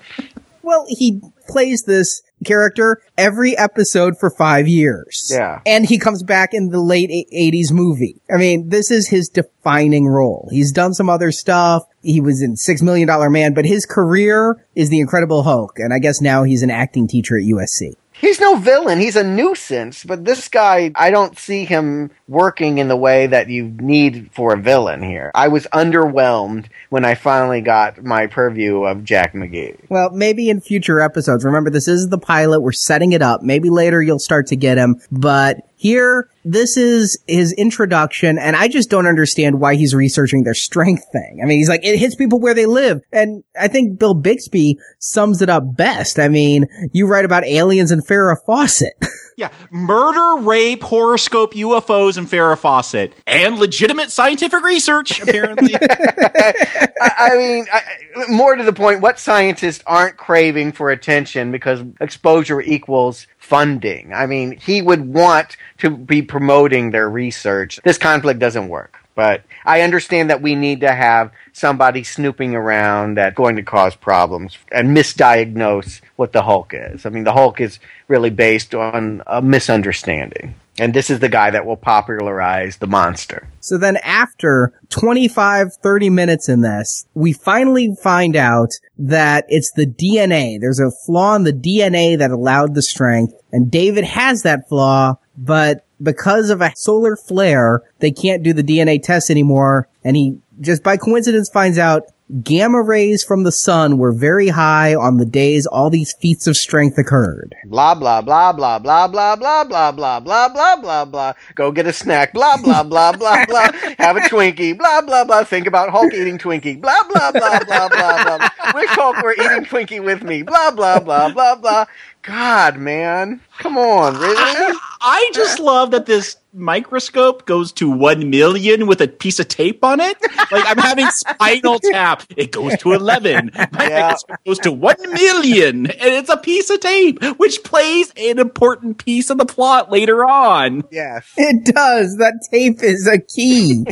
Well, he plays this character every episode for five years. Yeah. And he comes back in the late 80s movie. I mean, this is his defining role. He's done some other stuff. He was in Six Million Dollar Man, but his career is the Incredible Hulk. And I guess now he's an acting teacher at USC. He's no villain. He's a nuisance. But this guy, I don't see him working in the way that you need for a villain here. I was underwhelmed when I finally got my purview of Jack McGee. Well, maybe in future episodes. Remember, this is the pilot. We're setting it up. Maybe later you'll start to get him. But here, this is his introduction, and I just don't understand why he's researching their strength thing. I mean, he's like, it hits people where they live. And I think Bill Bixby sums it up best. I mean, you write about aliens and Farrah Fawcett. [LAUGHS] Yeah, murder, rape, horoscope, UFOs, and Farrah Fawcett, and legitimate scientific research. [LAUGHS] Apparently, I, I mean, I, more to the point, what scientists aren't craving for attention because exposure equals funding? I mean, he would want to be promoting their research. This conflict doesn't work. But I understand that we need to have somebody snooping around that's going to cause problems and misdiagnose what the Hulk is. I mean, the Hulk is really based on a misunderstanding. And this is the guy that will popularize the monster. So then after 25, 30 minutes in this, we finally find out that it's the DNA. There's a flaw in the DNA that allowed the strength and David has that flaw, but because of a solar flare, they can't do the DNA test anymore. And he just by coincidence finds out gamma rays from the sun were very high on the days all these feats of strength occurred. Blah blah blah blah blah blah blah blah blah blah blah blah blah. Go get a snack. Blah blah blah blah blah. Have a Twinkie. Blah blah blah. Think about Hulk eating Twinkie. Blah blah blah blah blah blah. Wish Hulk were eating Twinkie with me. Blah blah blah blah blah. God, man. Come on, really? I just love that this microscope goes to one million with a piece of tape on it. Like I'm having spinal [LAUGHS] tap. It goes to eleven. My Yeah. microscope goes to one million, and it's a piece of tape, which plays an important piece of the plot later on. Yes. It does. That tape is a key.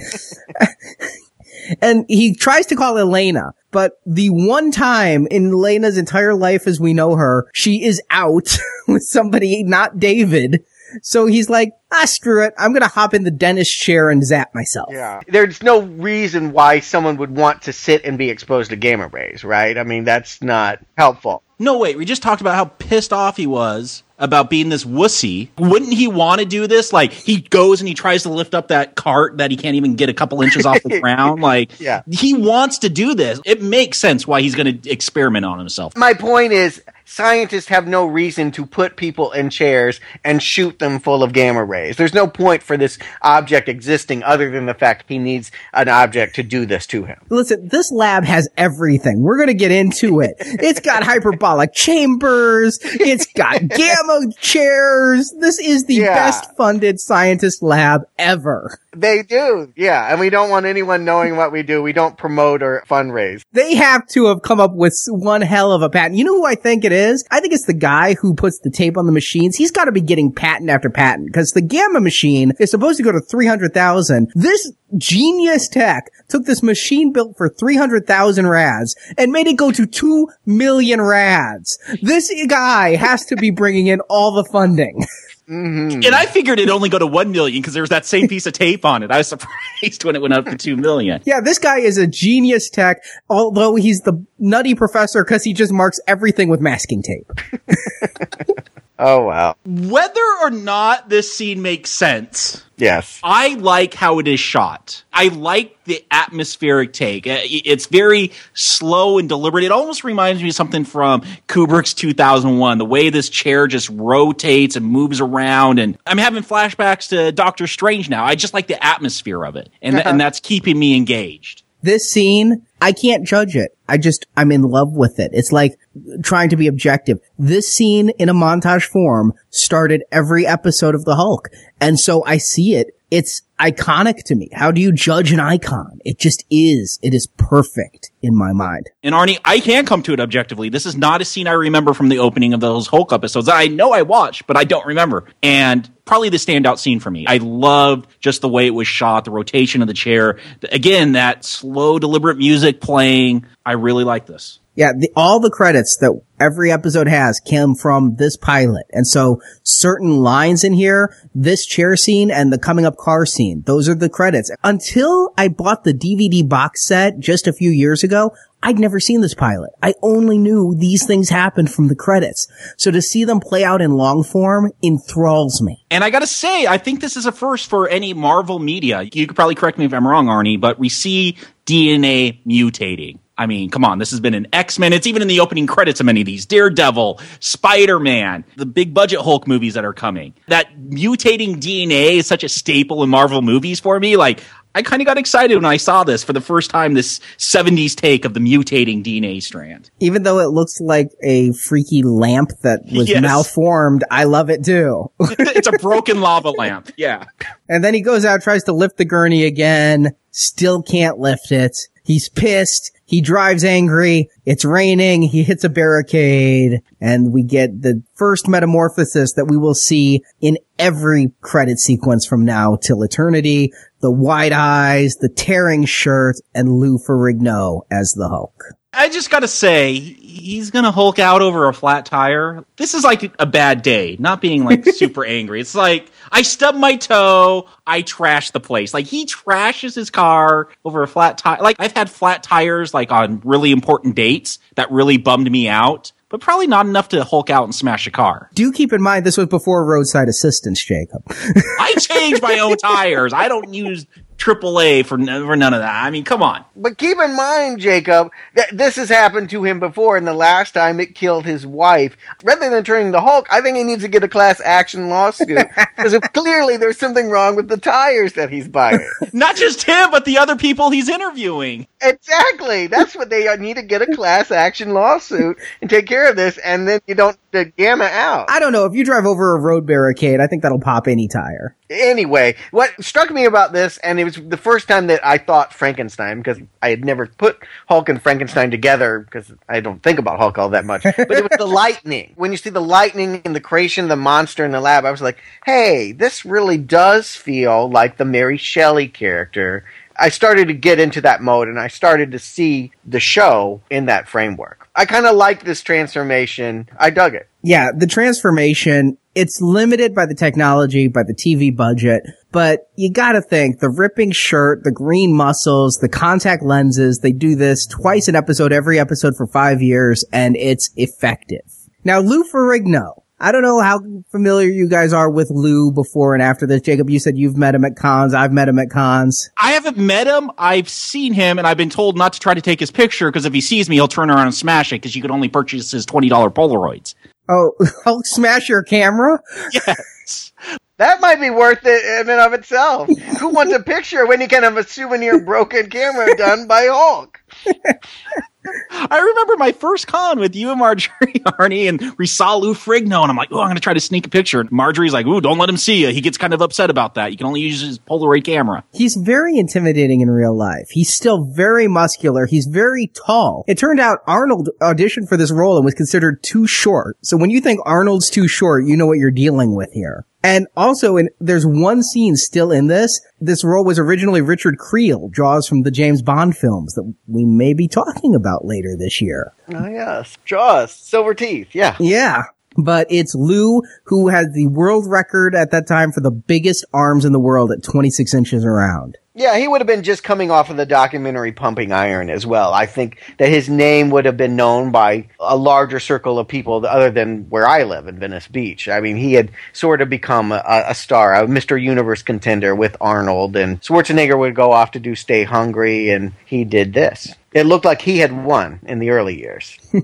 [LAUGHS] and he tries to call Elena, but the one time in Elena's entire life as we know her, she is out [LAUGHS] with somebody, not David. So he's like, ah, screw it. I'm going to hop in the dentist chair and zap myself. Yeah. There's no reason why someone would want to sit and be exposed to gamma rays, right? I mean, that's not helpful. No, wait, we just talked about how pissed off he was about being this wussy. Wouldn't he want to do this? Like, he goes and he tries to lift up that cart that he can't even get a couple inches off the [LAUGHS] ground. Like, Yeah. he wants to do this. It makes sense why he's going to experiment on himself. My point is, scientists have no reason to put people in chairs and shoot them full of gamma rays. There's no point for this object existing other than the fact he needs an object to do this to him. Listen, this lab has everything. We're going to get into it. It's got [LAUGHS] hyperbolic chambers. It's got gamma chairs. This is the Yeah. best funded scientist lab ever. They do, yeah, and we don't want anyone knowing what we do. We don't promote or fundraise. They have to have come up with one hell of a patent. You know who I think it is? I think it's the guy who puts the tape on the machines. He's got to be getting patent after patent because the gamma machine is supposed to go to 300,000. This genius tech took this machine built for 300,000 rads and made it go to 2 million rads. This guy has to be bringing in all the funding. Mm-hmm. And I figured it'd only go to 1 million because there was that same piece of tape on it. I was [LAUGHS] surprised when it went up to 2 million. Yeah, this guy is a genius tech, although he's the nutty professor because he just marks everything with masking tape. [LAUGHS] Oh wow. Whether or not this scene makes sense, Yes. I like how it is shot. I like the atmospheric take. Uh, It's very slow and deliberate. It almost reminds me of something from Kubrick's 2001, the way this chair just rotates and moves around. And I'm having flashbacks to Doctor Strange now. I just like the atmosphere of it. And, and that's keeping me engaged. This scene, I can't judge it. I just, I'm in love with it. It's like trying to be objective. This scene in a montage form started every episode of the Hulk. And so I see it. It's iconic to me. How do you judge an icon? It just is. It is perfect in my mind. And Arnie, I can come to it objectively. This is not a scene I remember from the opening of those Hulk episodes. I know I watched, but I don't remember. And probably the standout scene for me. I loved just the way it was shot, the rotation of the chair. Again, that slow, deliberate music playing. I really like this. Yeah, the, all the credits that every episode has came from this pilot. And so certain lines in here, this chair scene and the coming up car scene, those are the credits. Until I bought the DVD box set just a few years ago, I'd never seen this pilot. I only knew these things happened from the credits. So to see them play out in long form enthralls me. And I gotta say, I think this is a first for any Marvel media. You could probably correct me if I'm wrong, Arnie, but we see DNA mutating. I mean, come on, this has been an X-Men. It's even in the opening credits of many of these. Daredevil, Spider-Man, the big budget Hulk movies that are coming. That mutating DNA is such a staple in Marvel movies for me. Like, I kind of got excited when I saw this for the first time, this 70s take of the mutating DNA strand. Even though it looks like a freaky lamp that was Yes. malformed, I love it too. it's a broken lava lamp. Yeah. And then he goes out, tries to lift the gurney again, still can't lift it. He's pissed. He drives angry. It's raining. He hits a barricade and we get the first metamorphosis that we will see in every credit sequence from now till eternity. The wide eyes, the tearing shirt, and Lou Ferrigno as the Hulk. I just gotta say, he's gonna Hulk out over a flat tire. This is like a bad day, not being like [LAUGHS] super angry. It's like, I stubbed my toe, I trashed the place. Like, he trashes his car over a flat tire. Like, I've had flat tires, like, on really important dates that really bummed me out, but probably not enough to Hulk out and smash a car. Do keep in mind this was before roadside assistance, Jacob. I change my own tires. I don't use AAA for, for none of that. I mean, come on. But keep in mind, Jacob, that this has happened to him before, and the last time it killed his wife. Rather than turning the Hulk, I think he needs to get a class action lawsuit [LAUGHS] because clearly there's something wrong with the tires that he's buying. [LAUGHS] Not just him, but the other people he's interviewing. exactly, that's what they need to get a class action lawsuit and take care of this, and then you don't the gamma out. I don't know. If you drive over a road barricade, I think that'll pop any tire. Anyway, what struck me about this, and it was the first time that I thought Frankenstein, because I had never put Hulk and Frankenstein together, because I don't think about Hulk all that much, [LAUGHS] but it was the lightning. When you see the lightning in the creation of the monster in the lab, I was like, hey, this really does feel like the Mary Shelley character. I started to get into that mode, and I started to see the show in that framework. I kind of liked this transformation. I dug it. Yeah, the transformation, it's limited by the technology, by the TV budget, but you gotta think the ripping shirt, the green muscles, the contact lenses, they do this twice an episode, every episode for five years, and it's effective. Now, Lou Ferrigno. I don't know how familiar you guys are with Lou before and after this. Jacob, you said you've met him at cons. I've met him at cons. I haven't met him. I've seen him, and I've been told not to try to take his picture because if he sees me, he'll turn around and smash it because you could only purchase his $20 Polaroids. Oh, [LAUGHS] I'll smash your camera? Yes. That might be worth it in and of itself. Who wants a picture when you can have a souvenir broken camera done by Hulk? [LAUGHS] I remember my first con with you and Marjorie [LAUGHS] Arnie, and we saw Lou Ferrigno, and I'm like, oh, I'm going to try to sneak a picture. And Marjorie's like, ooh, don't let him see you. He gets kind of upset about that. You can only use his Polaroid camera. He's very intimidating in real life. He's still very muscular. He's very tall. It turned out Arnold auditioned for this role and was considered too short. So when you think Arnold's too short, you know what you're dealing with here. And also, in, there's one scene still in this. This role was originally Richard Kiel, Jaws from the James Bond films that we may be talking about later this year. Oh yes, Jaws, silver teeth. Yeah, Yeah. But it's Lou who has the world record at that time for the biggest arms in the world at 26 inches around. Yeah. He would have been just coming off of the documentary Pumping Iron as well. I think that his name would have been known by a larger circle of people other than where I live in Venice Beach. I mean, he had sort of become a, a star, a Mr. Universe contender with Arnold, and Schwarzenegger would go off to do Stay Hungry, and he did this. It looked like he had won in the early years. [LAUGHS]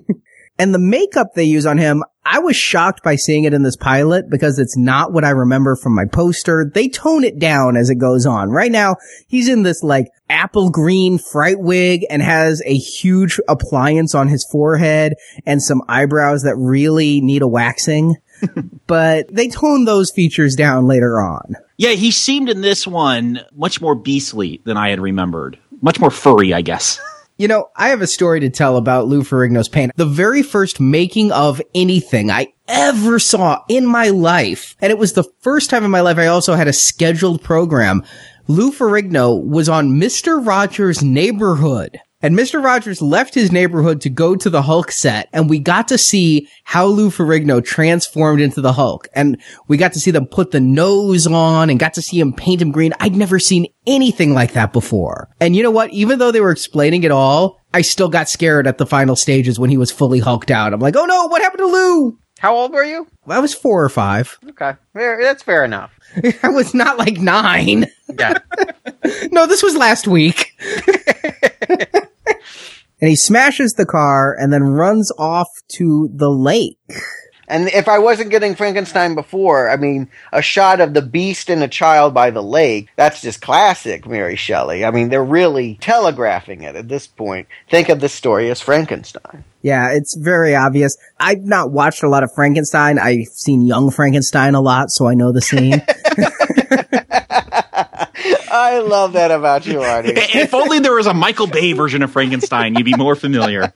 And the makeup they use on him, I was shocked by seeing it in this pilot because it's not what I remember from my poster. They tone it down as it goes on. Right now, he's in this like apple green fright wig and has a huge appliance on his forehead and some eyebrows that really need a waxing. [LAUGHS] but they tone those features down later on. Yeah, he seemed in this one much more beastly than I had remembered. Much more furry, I guess. [LAUGHS] You know, I have a story to tell about Lou Ferrigno's pain. The very first making of anything I ever saw in my life, and it was the first time in my life I also had a scheduled program. Lou Ferrigno was on Mr. Rogers' Neighborhood. And Mr. Rogers left his neighborhood to go to the Hulk set, and we got to see how Lou Ferrigno transformed into the Hulk. And we got to see them put the nose on and got to see him paint him green. I'd never seen anything like that before. And you know what? Even though they were explaining it all, I still got scared at the final stages when he was fully hulked out. I'm like, oh no, what happened to Lou? How old were you? I was four or five. Okay, that's fair enough. [LAUGHS] I was not like nine. Yeah. [LAUGHS] No, this was last week. [LAUGHS] and he smashes the car and then runs off to the lake. And if I wasn't getting Frankenstein before, I mean, a shot of the beast and a child by the lake, that's just classic Mary Shelley. I mean, they're really telegraphing it at this point. Think of this story as Frankenstein. Yeah, it's very obvious. I've not watched a lot of Frankenstein. I've seen Young Frankenstein a lot, so I know the scene. [LAUGHS] [LAUGHS] I love that about you, Artie. [LAUGHS] if only there was a Michael Bay version of Frankenstein, you'd be more familiar.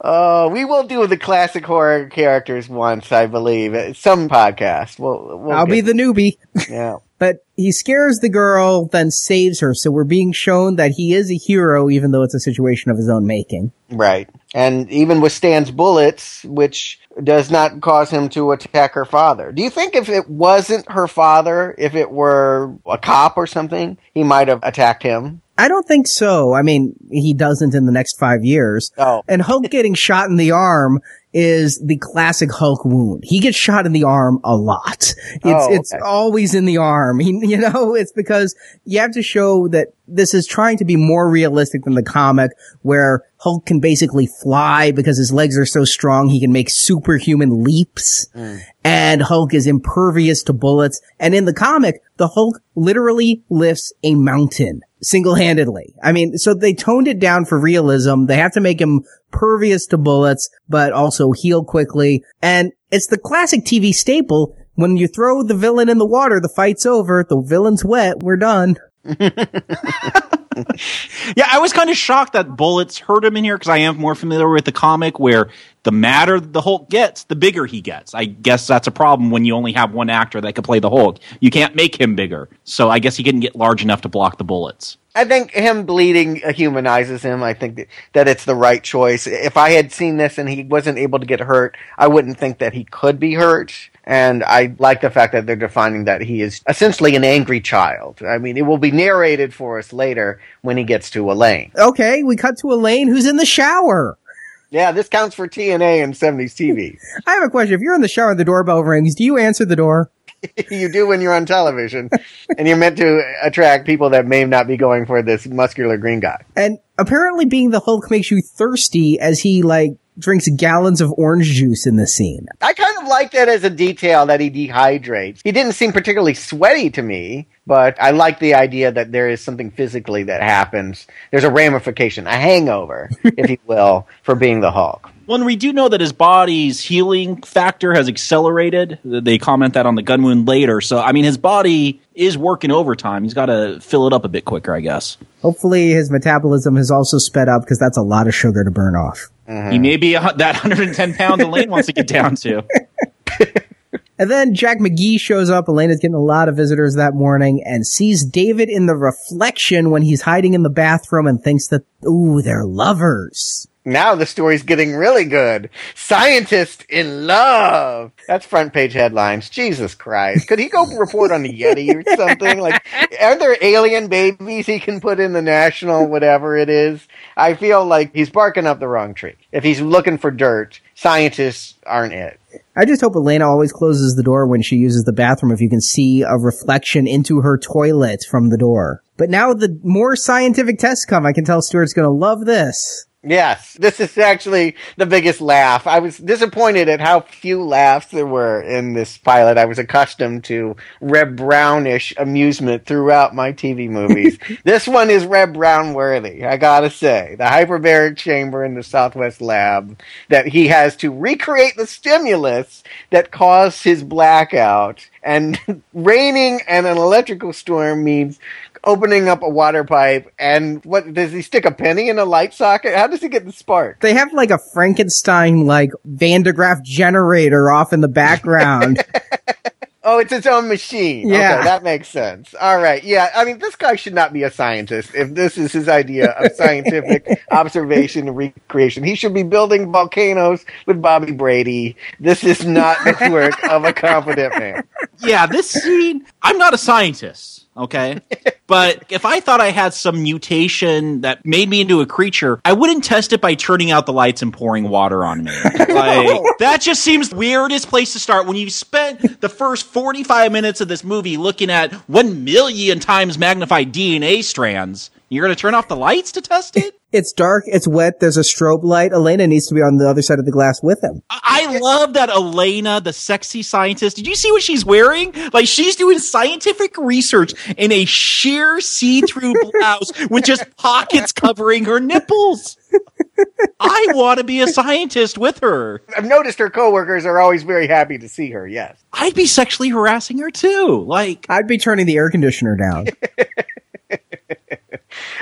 Uh, [LAUGHS] we will do the classic horror characters once, I believe. Some podcast. We'll, we'll I'll be get- the newbie. yeah. But he scares the girl, then saves her, so we're being shown that he is a hero, even though it's a situation of his own making. Right. And even withstands bullets, which does not cause him to attack her father. Do you think if it wasn't her father, if it were a cop or something, he might have attacked him? I don't think so. I mean, he doesn't in the next five years. Oh. And Hulk getting shot in the arm is the classic Hulk wound. He gets shot in the arm a lot. It's, Oh, it's okay. always in the arm. He, [LAUGHS] you know, it's because you have to show that this is trying to be more realistic than the comic where Hulk can basically fly because his legs are so strong. He can make superhuman leaps mm. and Hulk is impervious to bullets. And in the comic, the Hulk literally lifts a mountain single-handedly. I mean, so they toned it down for realism. They have to make him pervious to bullets, but also heal quickly. And it's the classic TV staple. When you throw the villain in the water, the fight's over. The villain's wet. We're done. Yeah, I was kind of shocked that bullets hurt him in here because I am more familiar with the comic where the madder the Hulk gets, the bigger he gets. I guess that's a problem when you only have one actor that can play the Hulk. You can't make him bigger. So I guess he couldn't get large enough to block the bullets. I think him bleeding humanizes him. I think that it's the right choice. If I had seen this and he wasn't able to get hurt, I wouldn't think that he could be hurt. And I like the fact that they're defining that he is essentially an angry child. I mean, it will be narrated for us later when he gets to Elaine. Okay, we cut to Elaine who's in the shower. Yeah, this counts for TNA and 70s TV. [LAUGHS] I have a question. If you're in the shower and the doorbell rings, do you answer the door? [LAUGHS] you do when you're on television, and you're meant to attract people that may not be going for this muscular green guy. And apparently being the Hulk makes you thirsty as he like drinks gallons of orange juice in the scene. I kind of like that as a detail that he dehydrates. He didn't seem particularly sweaty to me, but I like the idea that there is something physically that happens. There's a ramification, a hangover, if you [LAUGHS] will, for being the Hulk. Well, and we do know that his body's healing factor has accelerated. They comment that on the gun wound later. So, I mean, his body is working overtime. He's got to fill it up a bit quicker, I guess. Hopefully his metabolism has also sped up because that's a lot of sugar to burn off. Uh-huh. He may be a, that 110 pounds Elaine wants to get down to. [LAUGHS] And then Jack McGee shows up. Elena's getting a lot of visitors that morning and sees David in the reflection when he's hiding in the bathroom and thinks that, ooh, they're lovers. Now the story's getting really good. Scientist in love. That's front page headlines. Jesus Christ. Could he go [LAUGHS] report on the Yeti or something? Like, are there alien babies he can put in the national whatever it is? I feel like he's barking up the wrong tree. If he's looking for dirt, scientists aren't it. I just hope Elena always closes the door when she uses the bathroom if you can see a reflection into her toilet from the door. But now the more scientific tests come, I can tell Stuart's gonna love this. Yes, this is actually the biggest laugh. I was disappointed at how few laughs there were in this pilot. I was accustomed to Reb Brownish amusement throughout my TV movies. [LAUGHS] this one is Reb Brown worthy, I gotta say. The hyperbaric chamber in the Southwest lab that he has to recreate the stimulus that caused his blackout. And [LAUGHS] raining and an electrical storm means opening up a water pipe and what does he stick a penny in a light socket? How does he get the spark? They have like a Frankenstein like Van de Graaff generator off in the background. [LAUGHS] [LAUGHS] Oh, it's its own machine. Yeah. Okay, that makes sense. All right. Yeah. I mean, this guy should not be a scientist if this is his idea of [LAUGHS] scientific observation and recreation. He should be building volcanoes with Bobby Brady. This is not the work of a competent man. Yeah, this scene, I'm not a scientist, okay? but if I thought I had some mutation that made me into a creature, I wouldn't test it by turning out the lights and pouring water on me. [LAUGHS] Like, that just seems the weirdest place to start when you've spent the first 45 minutes of this movie looking at 1 million times magnified DNA strands. You're going to turn off the lights to test it? It's dark, it's wet, there's a strobe light. Elena needs to be on the other side of the glass with him. I love that Elena, the sexy scientist. Did you see what she's wearing? Like she's doing scientific research in a sheer see-through [LAUGHS] blouse with just pockets covering her nipples. I want to be a scientist with her. I've noticed her coworkers are always very happy to see her. Yes. I'd be sexually harassing her too. Like I'd be turning the air conditioner down. [LAUGHS]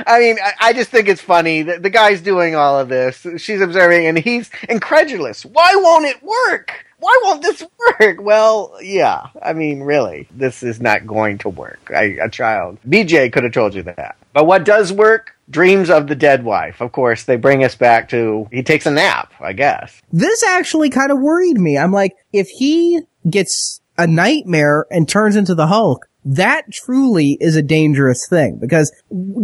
I mean, I, I just think it's funny that the guy's doing all of this. She's observing, and he's incredulous. Why won't it work? Why won't this work? Well, yeah. I mean, really, this is not going to work. I, a child, BJ could have told you that. But what does work? Dreams of the dead wife. Of course, they bring us back to he takes a nap. I guess. this actually kind of worried me. I'm like, if he gets a nightmare and turns into the Hulk, that truly is a dangerous thing because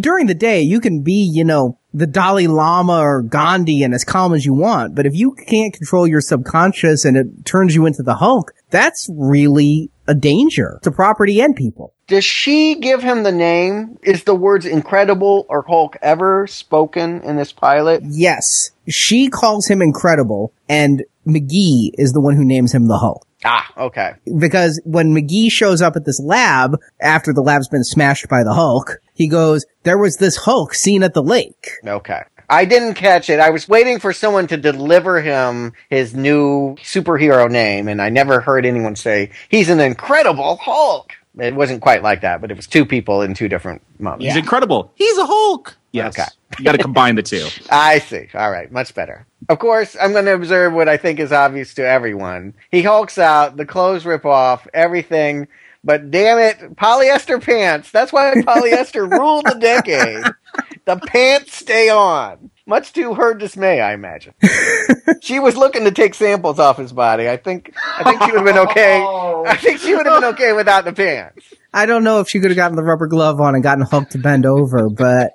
during the day you can be, you know, the Dalai Lama or Gandhi and as calm as you want. But if you can't control your subconscious and it turns you into the Hulk, that's really a danger to property and people. Does she give him the name? Is the words incredible or Hulk ever spoken in this pilot? Yes. She calls him incredible and McGee is the one who names him the Hulk. Ah, okay. Because when McGee shows up at this lab after the lab's been smashed by the Hulk, he goes, there was this Hulk seen at the lake. Okay. I didn't catch it. I was waiting for someone to deliver him his new superhero name, and I never heard anyone say, he's an incredible Hulk. It wasn't quite like that, but it was two people in two different moments. He's incredible. He's a Hulk. Yes. Okay. you got to combine the two. [LAUGHS] I see. All right. Much better. Of course, I'm going to observe what I think is obvious to everyone. He hulks out, the clothes rip off, everything. But damn it, polyester pants. That's why polyester ruled the decade. [LAUGHS] The pants stay on. Much to her dismay, I imagine. [LAUGHS] she was looking to take samples off his body. I think I think she would have been okay. Oh. I think she would have been okay without the pants. I don't know if she could have gotten the rubber glove on and gotten Hulk to bend over, but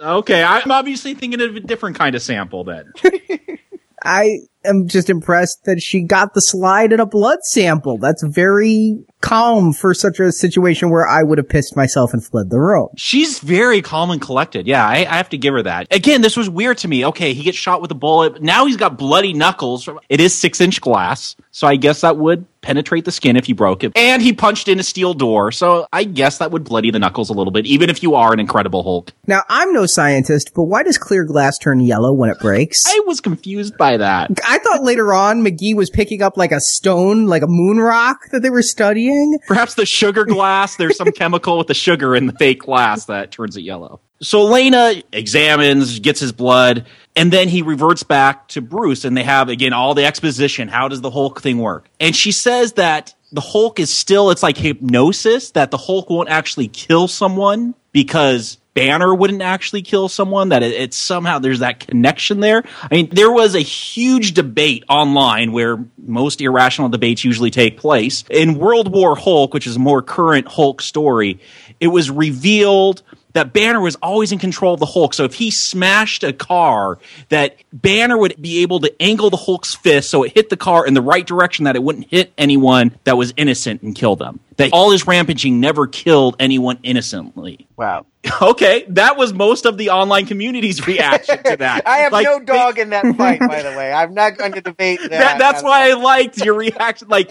Okay, I'm obviously thinking of a different kind of sample then. [LAUGHS] I am just impressed that she got the slide and a blood sample. That's very calm for such a situation where I would have pissed myself and fled the room. She's very calm and collected. Yeah, I, I have to give her that. Again, this was weird to me. Okay, he gets shot with a bullet. Now he's got bloody knuckles. It is six inch glass, so I guess that would penetrate the skin if you broke it. And he punched in a steel door, so I guess that would bloody the knuckles a little bit, even if you are an Incredible Hulk. Now, I'm no scientist, but why does clear glass turn yellow when it breaks? I was confused by that. I thought later on McGee was picking up like a stone, like a moon rock that they were studying. Perhaps the sugar [LAUGHS] glass, there's some chemical with the sugar in the fake glass that turns it yellow. So Lena examines, gets his blood, and then he reverts back to Bruce and they have again all the exposition. How does the Hulk thing work? And she says that the Hulk is still, it's like hypnosis, that the Hulk won't actually kill someone because Banner wouldn't actually kill someone, that it, it's somehow there's that connection there. I mean, there was a huge debate online where most irrational debates usually take place. In World War Hulk, which is a more current Hulk story, it was revealed that Banner was always in control of the Hulk. So if he smashed a car, that Banner would be able to angle the Hulk's fist so it hit the car in the right direction that it wouldn't hit anyone that was innocent and kill them. That all his rampaging never killed anyone innocently. Wow. [LAUGHS] Okay, that was most of the online community's [LAUGHS] reaction to that. I have Like, no they- dog in that [LAUGHS] fight, by the way. I'm not going to debate that. that, that's why I liked your reaction. Like,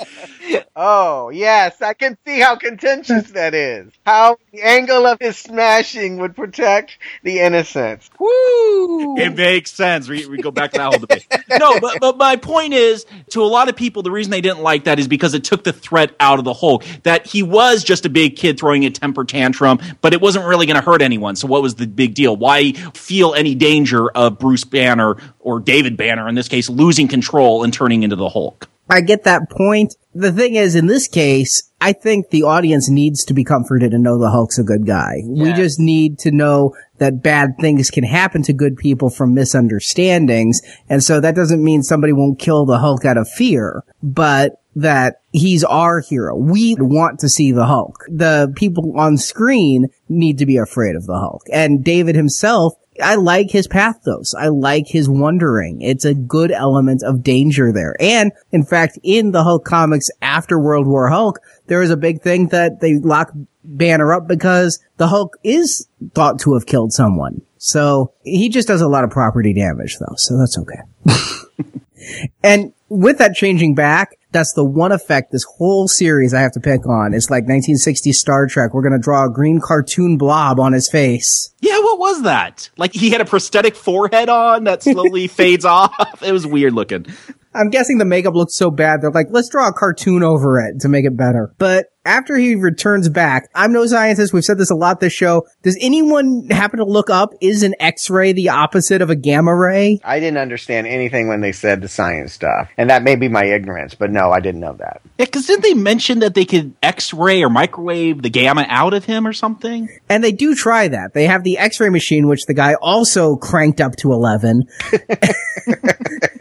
Oh, yes, I can see how contentious that is. How the angle of his smashing would protect the innocents. Woo! It makes sense. We, we go back to that whole debate. No, but, but my point is, to a lot of people, the reason they didn't like that is because it took the threat out of the Hulk. That he was just a big kid throwing a temper tantrum, but it wasn't really going to hurt anyone. So what was the big deal? Why feel any danger of Bruce Banner or David Banner, in this case, losing control and turning into the Hulk? I get that point. The thing is, in this case, I think the audience needs to be comforted and know the Hulk's a good guy. We just need to know that bad things can happen to good people from misunderstandings. And so that doesn't mean somebody won't kill the Hulk out of fear, but that he's our hero. We want to see the Hulk. The people on screen need to be afraid of the Hulk. And David himself I like his pathos. I like his wondering. It's a good element of danger there. And in fact, in the Hulk comics after World War Hulk, there is a big thing that they lock Banner up because the Hulk is thought to have killed someone. So he just does a lot of property damage though. So that's okay. [LAUGHS] and with that changing back, that's the one effect this whole series I have to pick on. It's like 1960 Star Trek. We're going to draw a green cartoon blob on his face. Yeah, what was that? Like he had a prosthetic forehead on that slowly [LAUGHS] fades off. It was weird looking. I'm guessing the makeup looks so bad, they're like, let's draw a cartoon over it to make it better. But after he returns back, I'm no scientist. We've said this a lot this show. Does anyone happen to look up, is an X-ray the opposite of a gamma ray? I didn't understand anything when they said the science stuff. And that may be my ignorance, but no, I didn't know that. Yeah, because didn't they mention that they could X-ray or microwave the gamma out of him or something? And they do try that. They have the X-ray machine, which the guy also cranked up to 11. [LAUGHS] [LAUGHS]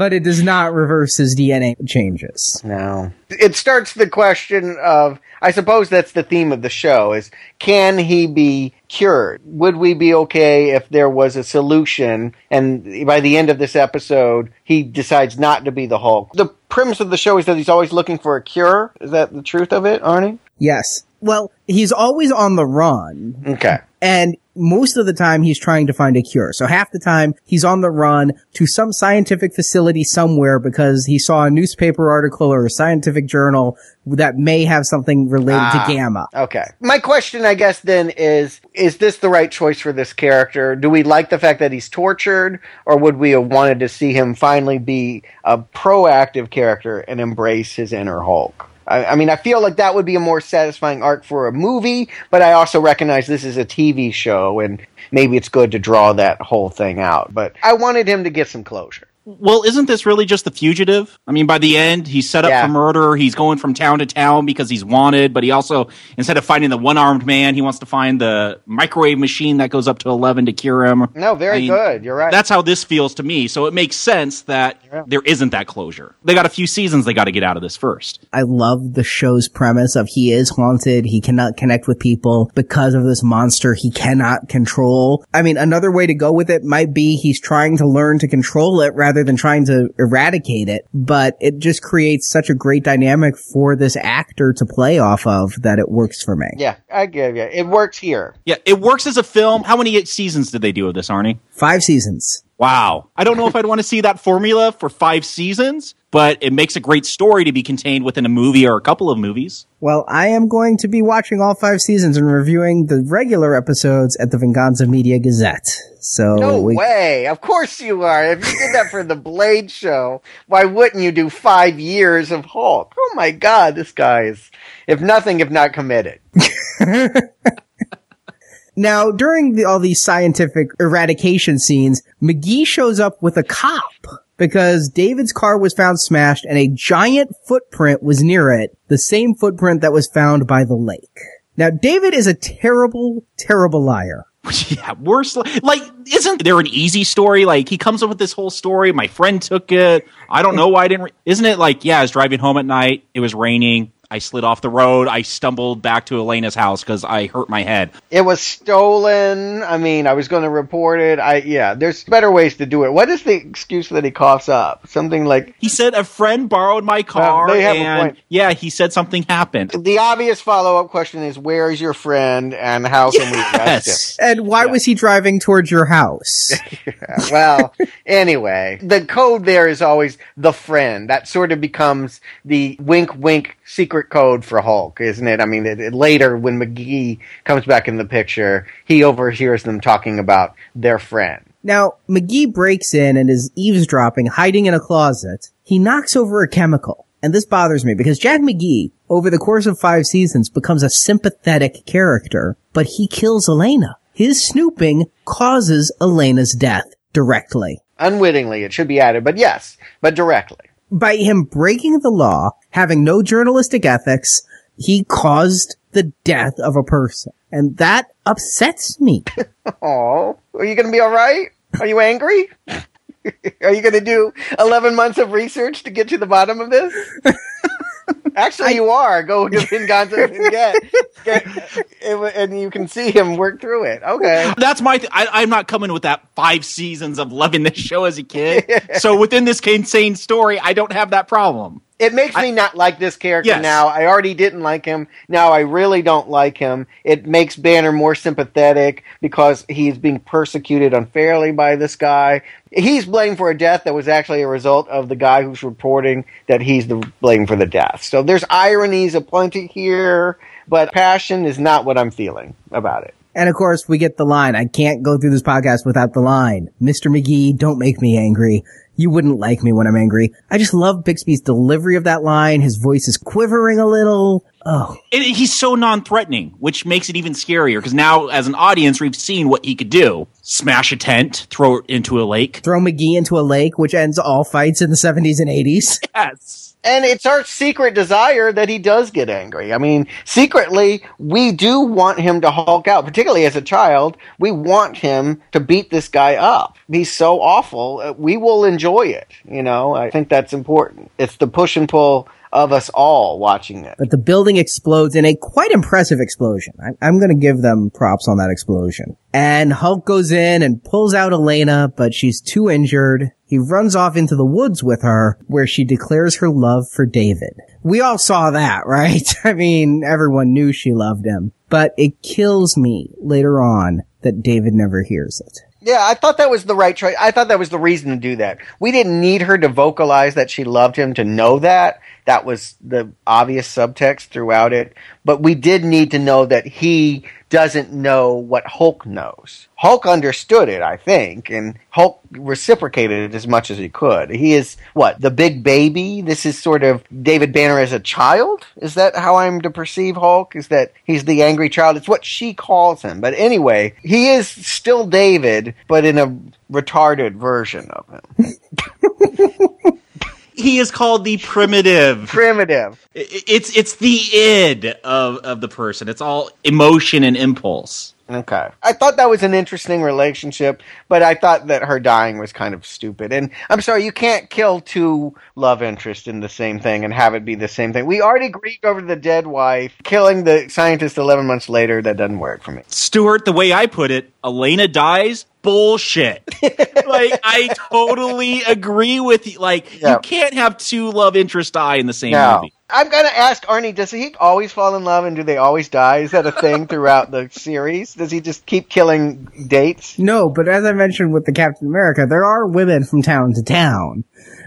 but it does not reverse his DNA changes. No. It starts the question of, I suppose that's the theme of the show is, can he be cured? Would we be okay if there was a solution and by the end of this episode, he decides not to be the Hulk? The premise of the show is that he's always looking for a cure. Is that the truth of it, Arnie? Yes. Well, he's always on the run. Okay. And most of the time he's trying to find a cure. So half the time he's on the run to some scientific facility somewhere because he saw a newspaper article or a scientific journal that may have something related Ah. to gamma. Okay. My question, I guess, then is, is this the right choice for this character? Do we like the fact that he's tortured, or would we have wanted to see him finally be a proactive character and embrace his inner Hulk? I, I mean, I feel like that would be a more satisfying arc for a movie, but I also recognize this is a TV show, and maybe it's good to draw that whole thing out. But I wanted him to get some closure. Well, isn't this really just the fugitive? I mean, by the end, he's set up Yeah. for murder. He's going from town to town because he's wanted, but he also, instead of finding the one armed man, he wants to find the microwave machine that goes up to 11 to cure him. No, very I mean, good. You're right. That's how this feels to me. So it makes sense that Yeah. there isn't that closure. They got a few seasons they got to get out of this first. I love the show's premise of he is haunted. He cannot connect with people because of this monster he cannot control. I mean, another way to go with it might be he's trying to learn to control it rather than trying to eradicate it. But it just creates such a great dynamic for this actor to play off of that it works for me. yeah, I give you. It works here. Yeah, it works as a film. How many seasons did they do of this, Arnie? Five seasons. Wow. I don't know if I'd want to see that formula for five seasons, but it makes a great story to be contained within a movie or a couple of movies. Well, I am going to be watching all five seasons and reviewing the regular episodes at the Venganza Media Gazette. So No we, way. Of course you are. If you did that for the Blade show, why wouldn't you do five years of Hulk? Oh my god, this guy is, if nothing, if not committed. [LAUGHS] Now, during the, all these scientific eradication scenes, McGee shows up with a cop because David's car was found smashed and a giant footprint was near it, the same footprint that was found by the lake. Now, David is a terrible, terrible liar. [LAUGHS] yeah, worse. li- Like, isn't there an easy story? Like, he comes up with this whole story. My friend took it. I don't know why I didn't. Re- isn't it like, yeah, I was driving home at night. It was raining. I slid off the road. I stumbled back to Elena's house because I hurt my head. It was stolen. I mean, I was going to report it. I, yeah, there's better ways to do it. What is the excuse that he coughs up? Something like, He said a friend borrowed my car, they have a and point. yeah, he said something happened. the obvious follow up question is, where is your friend and how can we arrest him? Yes. [LAUGHS] And why was he driving towards your house? [LAUGHS] well, anyway, the code there is always the friend. That sort of becomes the wink wink secret code for Hulk, isn't it? I mean, it, it- later when McGee comes back in the picture, he overhears them talking about their friend. Now, McGee breaks in and is eavesdropping, hiding in a closet. He knocks over a chemical. And this bothers me because Jack McGee, over the course of five seasons, becomes a sympathetic character, but he kills Elena. His snooping causes Elena's death directly. Unwittingly, it should be added, but yes, but directly. By him breaking the law, having no journalistic ethics, he caused the death of a person. And that upsets me. [LAUGHS] Oh, are you going to be all right? Are you angry? [LAUGHS] are you going to do 11 months of research to get to the bottom of this? [LAUGHS] Actually, you are. Go [LAUGHS] to Venganza and [LAUGHS] get, get and you can see him work through it. Okay. That's my. Th- I, I'm not coming with that five seasons of loving this show as a kid. [LAUGHS] so within this insane story, I don't have that problem. It makes me not like this character Yes. now. I already didn't like him. Now I really don't like him. It makes Banner more sympathetic because he's being persecuted unfairly by this guy. He's blamed for a death that was actually a result of the guy who's reporting that he's the blame for the death. So there's ironies aplenty here, but passion is not what I'm feeling about it. And of course, we get the line. I can't go through this podcast without the line. Mr. McGee, don't make me angry. You wouldn't like me when I'm angry. I just love Bixby's delivery of that line. His voice is quivering a little. Oh, And he's so non-threatening, which makes it even scarier because now, as an audience, we've seen what he could do: smash a tent, throw it into a lake. throw McGee into a lake, which ends all fights in the 70s and 80s. Yes. And it's our secret desire that he does get angry. I mean, secretly, we do want him to Hulk out, particularly as a child. We want him to beat this guy up. He's so awful. uh, We will enjoy it. You know, I think that's important. It's the push and pull of us all watching it. But the building explodes in a quite impressive explosion. I, I'm going to give them props on that explosion. And Hulk goes in and pulls out Elena, but she's too injured. He runs off into the woods with her, where she declares her love for David. We all saw that, [LAUGHS] right? I mean, everyone knew she loved him. But it kills me later on that David never hears it. Yeah, I thought that was the right choice. I thought that was the reason to do that. We didn't need her to vocalize that she loved him to know that. That was the obvious subtext throughout it. But we did need to know that he doesn't know what Hulk knows. Hulk understood it, I think, and Hulk reciprocated it as much as he could. He is, what, the big baby? This is sort of David Banner as a child? Is that how I'm to perceive Hulk? Is that he's the angry child? It's what she calls him. But anyway, he is still David, but in a retarded version of him. [LAUGHS] He is called the primitive. Primitive. It's it's the id of of the person. It's all emotion and impulse. Okay. I thought that was an interesting relationship, but I thought that her dying was kind of stupid. And I'm sorry, you can't kill two love interests in the same thing and have it be the same thing. We already grieved over the dead wife. Killing the scientist 11 months later, that doesn't work for me. Stuart, the way I put it, Elena dies. Bullshit. [LAUGHS] like I totally agree with you. Like Yeah. you can't have two love interests die in the same Now, movie. I'm going to ask Arnie, does he always fall in love and do they always die? Is that a thing throughout the series? Does he just keep killing dates? No, but as I mentioned with the Captain America, there are women from town to town.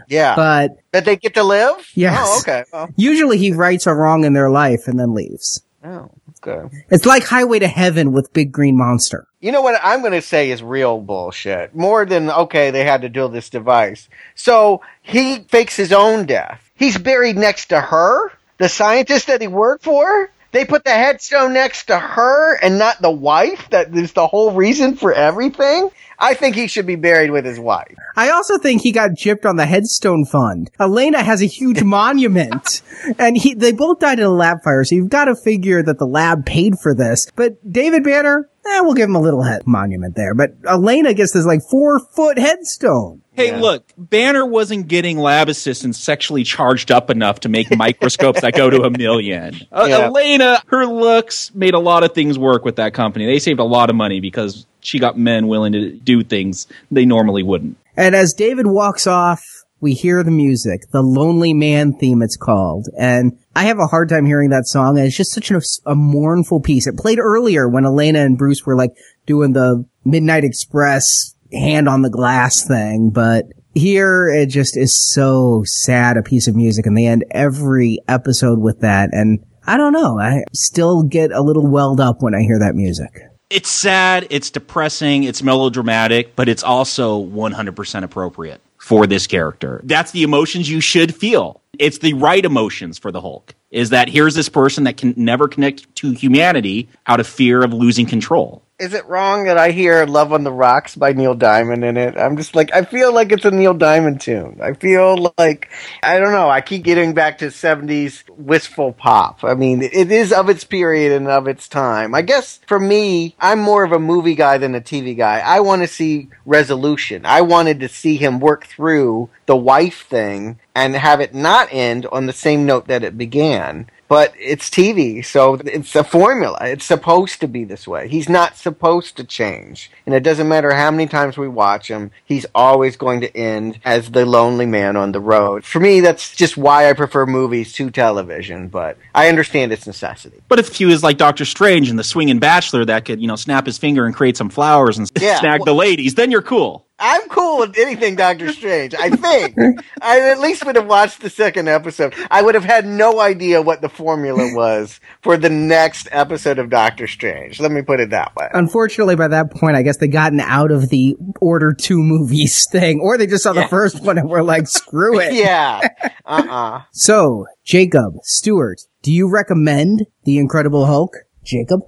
Yeah. But that they get to live? Yes. Oh, okay. Well, usually he rights a wrong in their life and then leaves. oh, okay. It's like Highway to Heaven with Big Green Monster. You know what I'm going to say is real bullshit. More than, okay, they had to do this device. So he fakes his own death. He's buried next to her, the scientist that he worked for. They put the headstone next to her and not the wife. That is the whole reason for everything. I think he should be buried with his wife. I also think he got gypped on the headstone fund. Elena has a huge [LAUGHS] monument and he, they both died in a lab fire. So you've got to figure that the lab paid for this, but David Banner, eh, we'll give him a little head monument there, but Elena gets this like four foot headstone. Hey, Yeah. look, Banner wasn't getting lab assistants sexually charged up enough to make microscopes that go to a million. [LAUGHS] Uh, Yeah. Elena, her looks made a lot of things work with that company. They saved a lot of money because she got men willing to do things they normally wouldn't. And as David walks off, we hear the music, the Lonely Man theme it's called. And I have a hard time hearing that song. And it's just such a, a mournful piece. It played earlier when Elena and Bruce were like doing the Midnight Express hand on the glass thing. But here it just is so sad a piece of music and they end every episode with that. And I don't know. I still get a little welled up when I hear that music. It's sad, it's depressing, it's melodramatic, but it's also 100% appropriate for this character. That's the emotions you should feel. It's the right emotions for the Hulk. Is that here's this person that can never connect to humanity out of fear of losing control. Is it wrong that I hear Love on the Rocks by Neil Diamond in it? I'm just like, I feel like it's a Neil Diamond tune. I feel like, I don't know, I keep getting back to 70s wistful pop. I mean, it is of its period and of its time. I guess for me, I'm more of a movie guy than a TV guy. I want to see resolution. I wanted to see him work through the wife thing and have it not end on the same note that it began. But it's TV, so it's a formula. It's supposed to be this way. He's not supposed to change. And it doesn't matter how many times we watch him, he's always going to end as the lonely man on the road. For me, that's just why I prefer movies to television, but I understand its necessity. But if he was like Doctor Strange and the swinging bachelor that could, you know, snap his finger and create some flowers and Yeah. [LAUGHS] snag the ladies, then you're cool. I'm cool with anything Doctor Strange. I think I at least would have watched the second episode. I would have had no idea what the formula was for the next episode of Doctor Strange. Let me put it that way. Unfortunately, by that point, I guess they gotten out of the order two movies [LAUGHS] thing, or they just saw the first one and were like, "Screw it." yeah. [LAUGHS] Uh uh So, Jacob Stuart, do you recommend The Incredible Hulk? Jacob.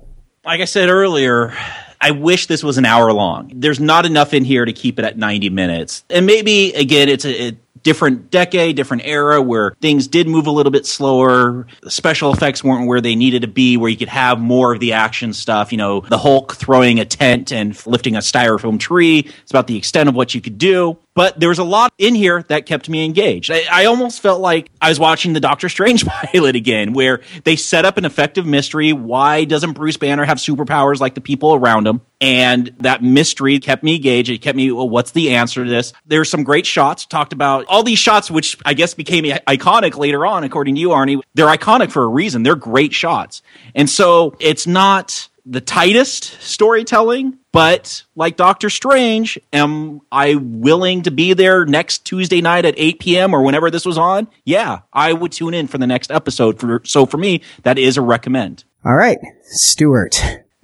like I said earlier, I wish this was an hour long. There's not enough in here to keep it at 90 minutes. And maybe, again, it's a, different decade, different era where things did move a little bit slower. The special effects weren't where they needed to be, where you could have more of the action stuff. You know, the Hulk throwing a tent and lifting a styrofoam tree. It's about the extent of what you could do. But there was a lot in here that kept me engaged. I, I almost felt like I was watching the Doctor Strange [LAUGHS] pilot again, where they set up an effective mystery. Why doesn't Bruce Banner have superpowers like the people around him? And that mystery kept me engaged. It kept me, well, what's the answer to this? There's some great shots. Talked about all these shots, which I guess became iconic later on, according to you, Arnie. They're iconic for a reason. They're great shots. And so it's not the tightest storytelling, but like Doctor Strange, am I willing to be there next Tuesday night at 8 p.m. or whenever this was on? Yeah, I would tune in for the next episode. For so for me, that is a recommend. All right, Stewart. [SIGHS]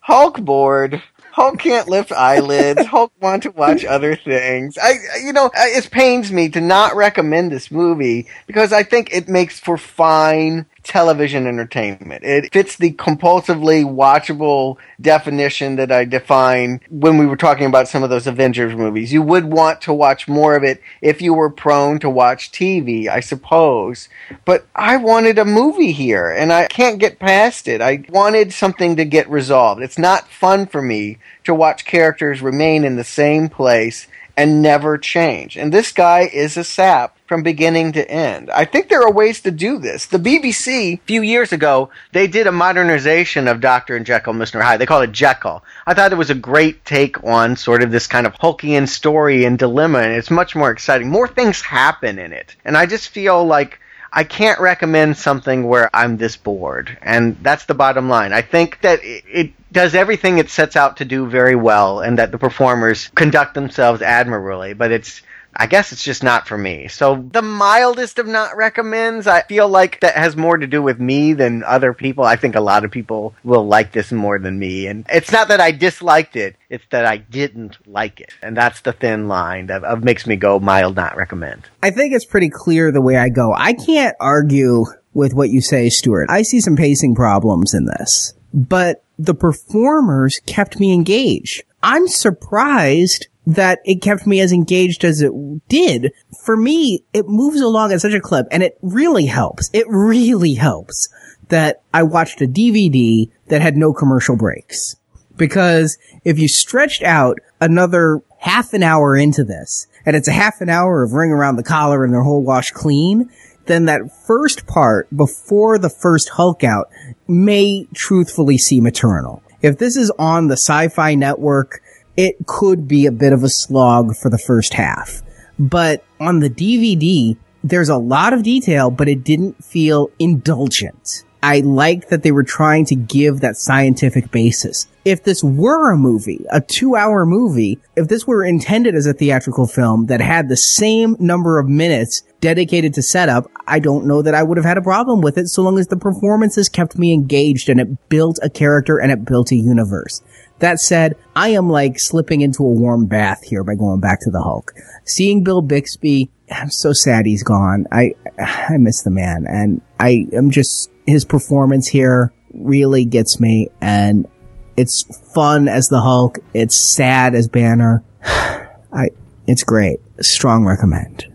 Hulk bored. Hulk can't lift eyelids. [LAUGHS] Hulk want to watch other things. I, you know, it pains me to not recommend this movie because I think it makes for fine television entertainment. It fits the compulsively watchable definition that I define when we were talking about some of those Avengers movies. You would want to watch more of it if you were prone to watch TV, I suppose. But I wanted a movie here and I can't get past it. I wanted something to get resolved. It's not fun for me to watch characters remain in the same place and never change. And this guy is a sap from beginning to end. I think there are ways to do this. The BBC, a few years ago, they did a modernization of Dr. and Jekyll, Mr. Hyde. They called it Jekyll. I thought it was a great take on sort of this kind of Hulkian story and dilemma, and it's much more exciting. More things happen in it. And I just feel like I can't recommend something where I'm this bored. And that's the bottom line. I think that it, it does everything it sets out to do very well and that the performers conduct themselves admirably, but it's I guess it's just not for me. So the mildest of not recommends, I feel like that has more to do with me than other people. I think a lot of people will like this more than me. And it's not that I disliked it, it's that I didn't like it. And that's the thin line that makes me go mild not recommend. I think it's pretty clear the way I go. I can't argue with what you say, Stuart. I see some pacing problems in this, but the performers kept me engaged. I'm surprised that it kept me as engaged as it did. For me, it moves along at such a clip and it really helps. It really helps that I watched a DVD that had no commercial breaks. Because if you stretched out another half an hour into this, and it's a half an hour of ring around the collar and their whole wash clean, then that first part before the first Hulk out may truthfully seem eternal. If this is on the sci-fi network, it could be a bit of a slog for the first half. But on the DVD, there's a lot of detail, but it didn't feel indulgent. I like that they were trying to give that scientific basis. If this were a movie, a two hour movie, if this were intended as a theatrical film that had the same number of minutes dedicated to setup, I don't know that I would have had a problem with it so long as the performances kept me engaged and it built a character and it built a universe. That said, I am like slipping into a warm bath here by going back to the Hulk. Seeing Bill Bixby, I'm so sad he's gone. I, I miss the man and I am just, his performance here really gets me and it's fun as the Hulk. It's sad as Banner. [SIGHS] I, it's great. Strong recommend.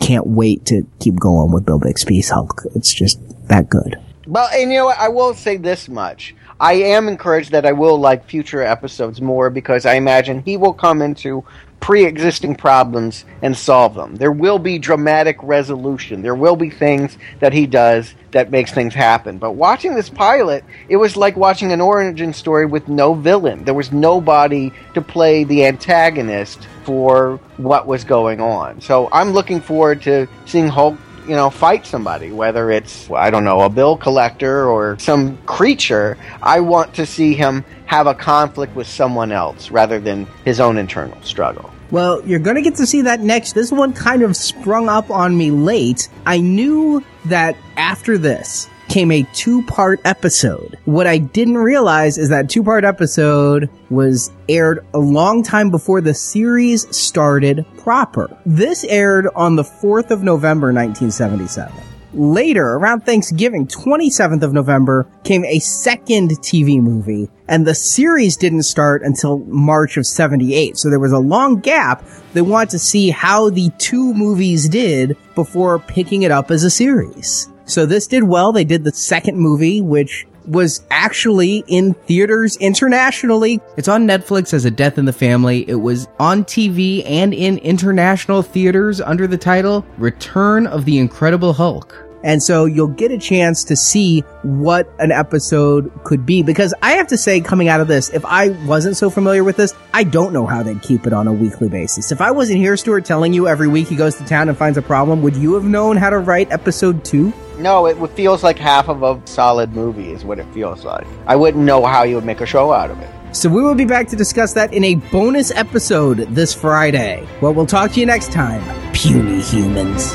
Can't wait to keep going with Bill Bixby's Hulk. It's just that good. Well, and you know what? I will say this much. I am encouraged that I will like future episodes more because I imagine he will come into pre-existing problems and solve them. There will be dramatic resolution. There will be things that he does that makes things happen. But watching this pilot, it was like watching an origin story with no villain. There was nobody to play the antagonist for what was going on. So I'm looking forward to seeing Hulk you know, fight somebody, whether it's, I don't know, a bill collector or some creature. I want to see him have a conflict with someone else rather than his own internal struggle. Well, you're going to get to see that next. This one kind of sprung up on me late. I knew that after this came a two part episode. What I didn't realize is that two part episode was aired a long time before the series started proper. This aired on the 4th of November, 1977. Later, around Thanksgiving, 27th of November, came a second TV movie, and the series didn't start until March of 78. So there was a long gap. They wanted to see how the two movies did before picking it up as a series. So this did well. They did the second movie, which was actually in theaters internationally. It's on Netflix as A Death in the Family. It was on TV and in international theaters under the title Return of the Incredible Hulk. And so you'll get a chance to see what an episode could be. Because I have to say, coming out of this, if I wasn't so familiar with this, I don't know how they'd keep it on a weekly basis. If I wasn't here, Stuart, telling you every week he goes to town and finds a problem, would you have known how to write episode two? No, it feels like half of a solid movie is what it feels like. I wouldn't know how you would make a show out of it. So we will be back to discuss that in a bonus episode this Friday. Well, we'll talk to you next time, puny humans.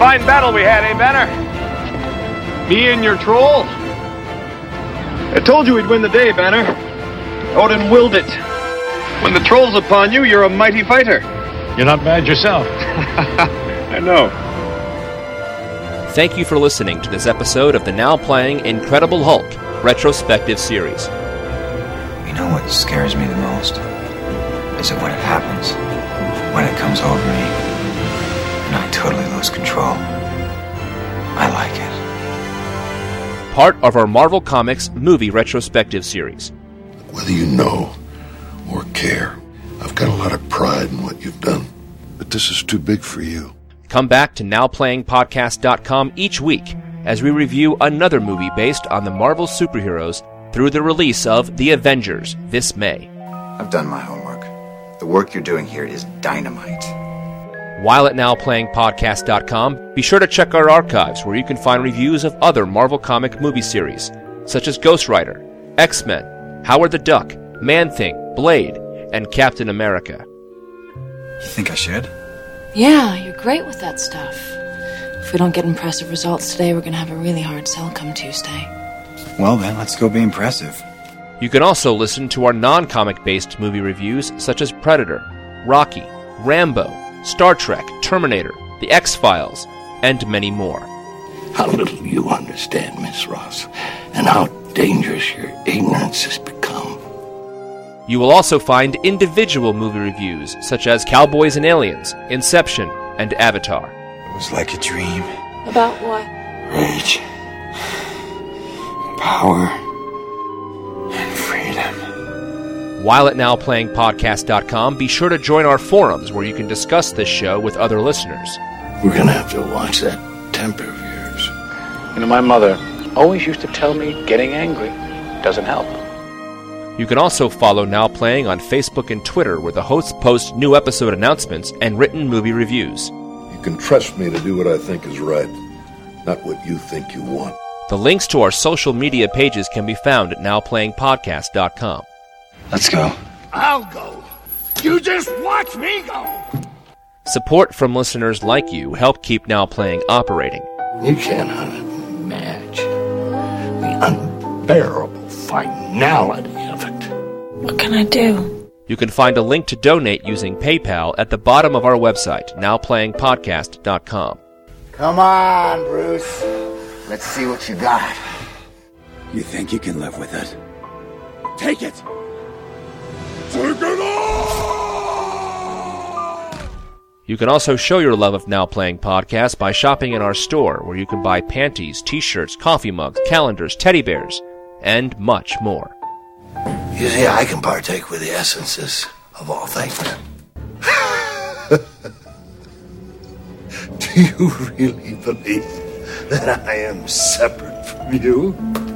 Fine battle we had, eh, Banner? Me and your troll? I told you we'd win the day, Banner. Odin willed it. When the troll's upon you, you're a mighty fighter. You're not bad yourself. [LAUGHS] I know. Thank you for listening to this episode of the now playing Incredible Hulk retrospective series. You know what scares me the most? Is it when it happens, when it comes over me, and I totally lose control. I like it. Part of our Marvel Comics movie retrospective series. Whether you know or care, I've got a lot of pride in what you've done. But this is too big for you. Come back to NowPlayingPodcast.com each week as we review another movie based on the Marvel superheroes through the release of The Avengers this May. I've done my homework. The work you're doing here is dynamite. While at NowPlayingPodcast.com, be sure to check our archives where you can find reviews of other Marvel comic movie series, such as Ghost Rider, X Men, Howard the Duck, Man Thing, Blade, and Captain America. You think I should? Yeah, you're great with that stuff. If we don't get impressive results today, we're gonna have a really hard sell come Tuesday. Well, then, let's go be impressive. You can also listen to our non comic based movie reviews such as Predator, Rocky, Rambo, Star Trek, Terminator, The X Files, and many more. How little you understand, Miss Ross, and how dangerous your ignorance has become. You will also find individual movie reviews such as Cowboys and Aliens, Inception, and Avatar. It was like a dream. About what? Rage, power, While at NowPlayingPodcast.com, be sure to join our forums where you can discuss this show with other listeners. we're gonna have to watch that temper of yours. You know, my mother always used to tell me getting angry doesn't help. You can also follow Now Playing on Facebook and Twitter, where the hosts post new episode announcements and written movie reviews. You can trust me to do what I think is right, not what you think you want. The links to our social media pages can be found at NowPlayingPodcast.com. Let's go. I'll go. You just watch me go. Support from listeners like you help keep Now Playing operating. You cannot imagine the unbearable finality of it. What can I do? You can find a link to donate using PayPal at the bottom of our website, NowPlayingPodcast.com. Come on, Bruce. Let's see what you got. You think you can live with it? Take it. Take it all. You can also show your love of Now Playing Podcast by shopping in our store, where you can buy panties, t-shirts, coffee mugs, calendars, teddy bears, and much more. You see, I can partake with the essences of all things. [LAUGHS] Do you really believe that I am separate from you?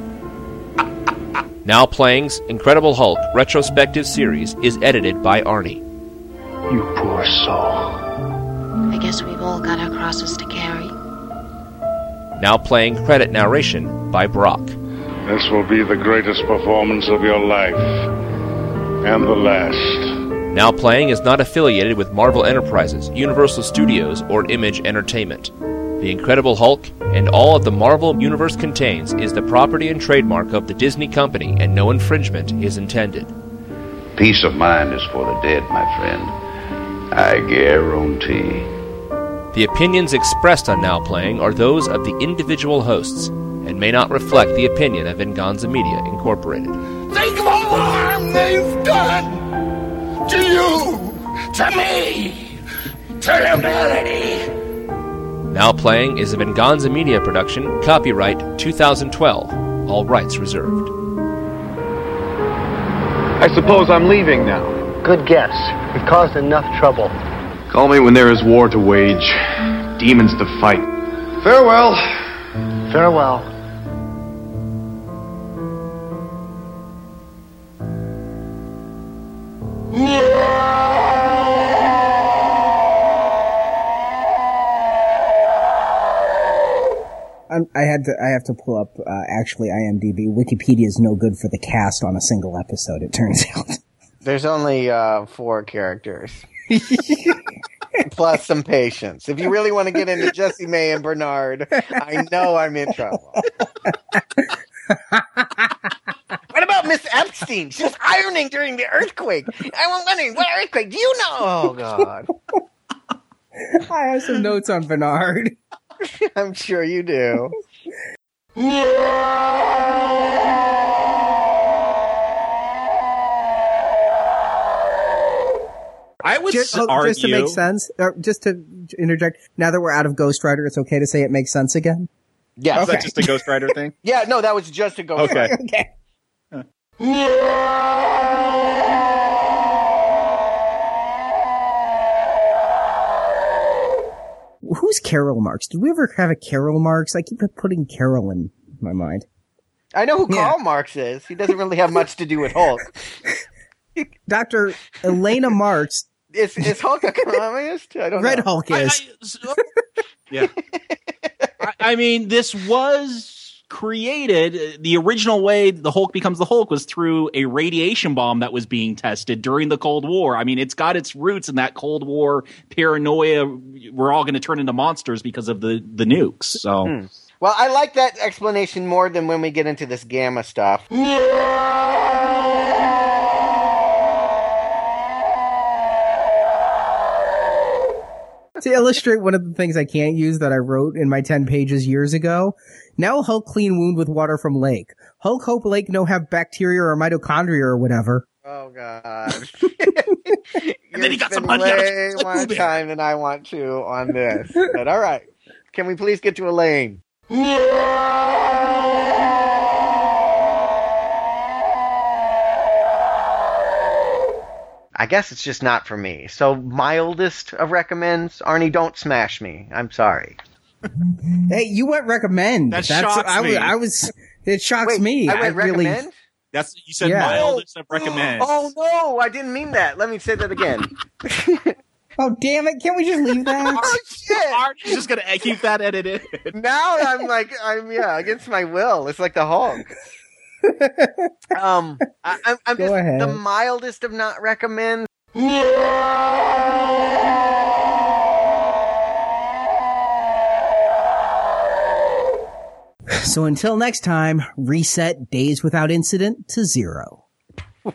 Now Playing's Incredible Hulk retrospective series is edited by Arnie. You poor soul. I guess we've all got our crosses to carry. Now Playing credit narration by Brock. This will be the greatest performance of your life. and the last. Now Playing is not affiliated with Marvel Enterprises, Universal Studios, or Image Entertainment. The Incredible Hulk and all of the Marvel Universe contains is the property and trademark of the Disney Company, and no infringement is intended. Peace of mind is for the dead, my friend. I guarantee. The opinions expressed on Now Playing are those of the individual hosts and may not reflect the opinion of Venganza Media Incorporated. Think of all the harm they've done to you, to me, to humanity. Now Playing is a Venganza Media production, copyright 2012, all rights reserved. I suppose I'm leaving now. Good guess. We've caused enough trouble. Call me when there is war to wage, demons to fight. Farewell. Farewell. I'm, I had to. I have to pull up. Uh, actually, IMDb. Wikipedia is no good for the cast on a single episode. It turns [LAUGHS] out. There's only uh, four characters. [LAUGHS] Plus some patience. If you really want to get into Jesse May and Bernard, I know I'm in trouble. [LAUGHS] what about Miss Epstein? She was ironing during the earthquake. I'm wondering, what earthquake do you know? Oh, God. I have some notes on Bernard. [LAUGHS] I'm sure you do. I would just, oh, argue just to make sense, or just to interject. Now that we're out of Ghost Rider, it's okay to say it makes sense again. Yeah. Is that just a Ghost Rider thing? [LAUGHS] Yeah, no, that was just a Ghost Okay. Rider. [LAUGHS] okay. Who's Carol Marks? Did we ever have a Carol Marks? I keep putting Carol in my mind. I know who Yeah. Karl Marx is. He doesn't really have much to do with Hulk. [LAUGHS] Dr. Elena Marks, Is, is Hulk a communist? I don't know. Red know. Hulk is. Yeah. [LAUGHS] I, I mean, this was created. The original way the Hulk becomes the Hulk was through a radiation bomb that was being tested during the Cold War. I mean, it's got its roots in that Cold War paranoia. We're all going to turn into monsters because of the the nukes. So. Hmm. Well, I like that explanation more than when we get into this gamma stuff. To illustrate one of the things I can't use that I wrote in my 10 pages years ago. Now Hulk clean wound with water from lake. Hulk hope lake no have bacteria or mitochondria or whatever. Oh God! [LAUGHS] And then he got some Spend money out of way like more time than I want to on this. But all right, can we please get to Elaine? I guess it's just not for me. So mildest of recommends, Arnie, don't smash me. I'm sorry. Hey, you went recommend. That That's shocks I, was- me. I was. It shocks Wait, me. I went really. recommend. That's you said Yeah. mildest of oh, recommend. Oh no, I didn't mean that. Let me say that again. [LAUGHS] Oh damn it! Can't we just leave that? [LAUGHS] oh shit! Art's just gonna keep that edited. now I'm like I'm yeah against my will. It's like the Hulk. Um, I, I'm, I'm [LAUGHS] Go just ahead. the mildest of not recommend. So until next time, reset days without incident to zero. [LAUGHS]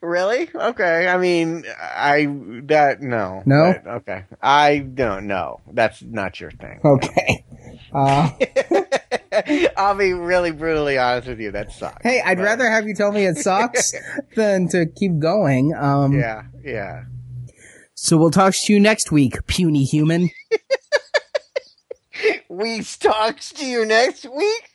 Really? Okay. I mean, I that no No? But, okay. I don't know. That's not your thing. Okay. Uh, [LAUGHS] [LAUGHS] I'll be really brutally honest with you. That sucks. hey, I'd But- rather have you tell me it sucks [LAUGHS] than to keep going. Um, Yeah. Yeah. So we'll talk to you next week, puny human. [LAUGHS] We talk to you next week.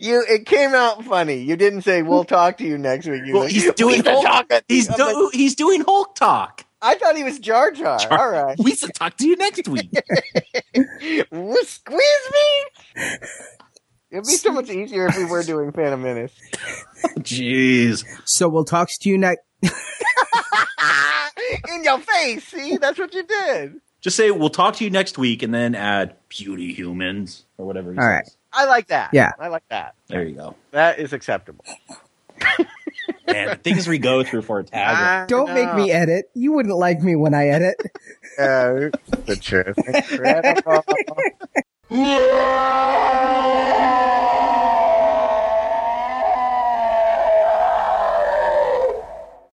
you it came out funny. You didn't say we'll talk to you next week. You Well, like, he's doing should Hulk. talk at- He's do, like, he's doing Hulk talk. I thought he was Jar Jar. All right. [LAUGHS] We should talk to you next week. Will Squeeze me. It'd be so much easier if we were doing Phantom Menace. [LAUGHS] Jeez. So we'll talk to you next. [LAUGHS] In your face. See, that's what you did. Just say we'll talk to you next week, and then add "beauty humans" or whatever. He All right. says. I like that. Yeah. I like that. There you go. That is acceptable. Man, the things we go through for a tag. Don't make me edit. You wouldn't like me when I edit. Yeah, the truth. Incredible. [LAUGHS]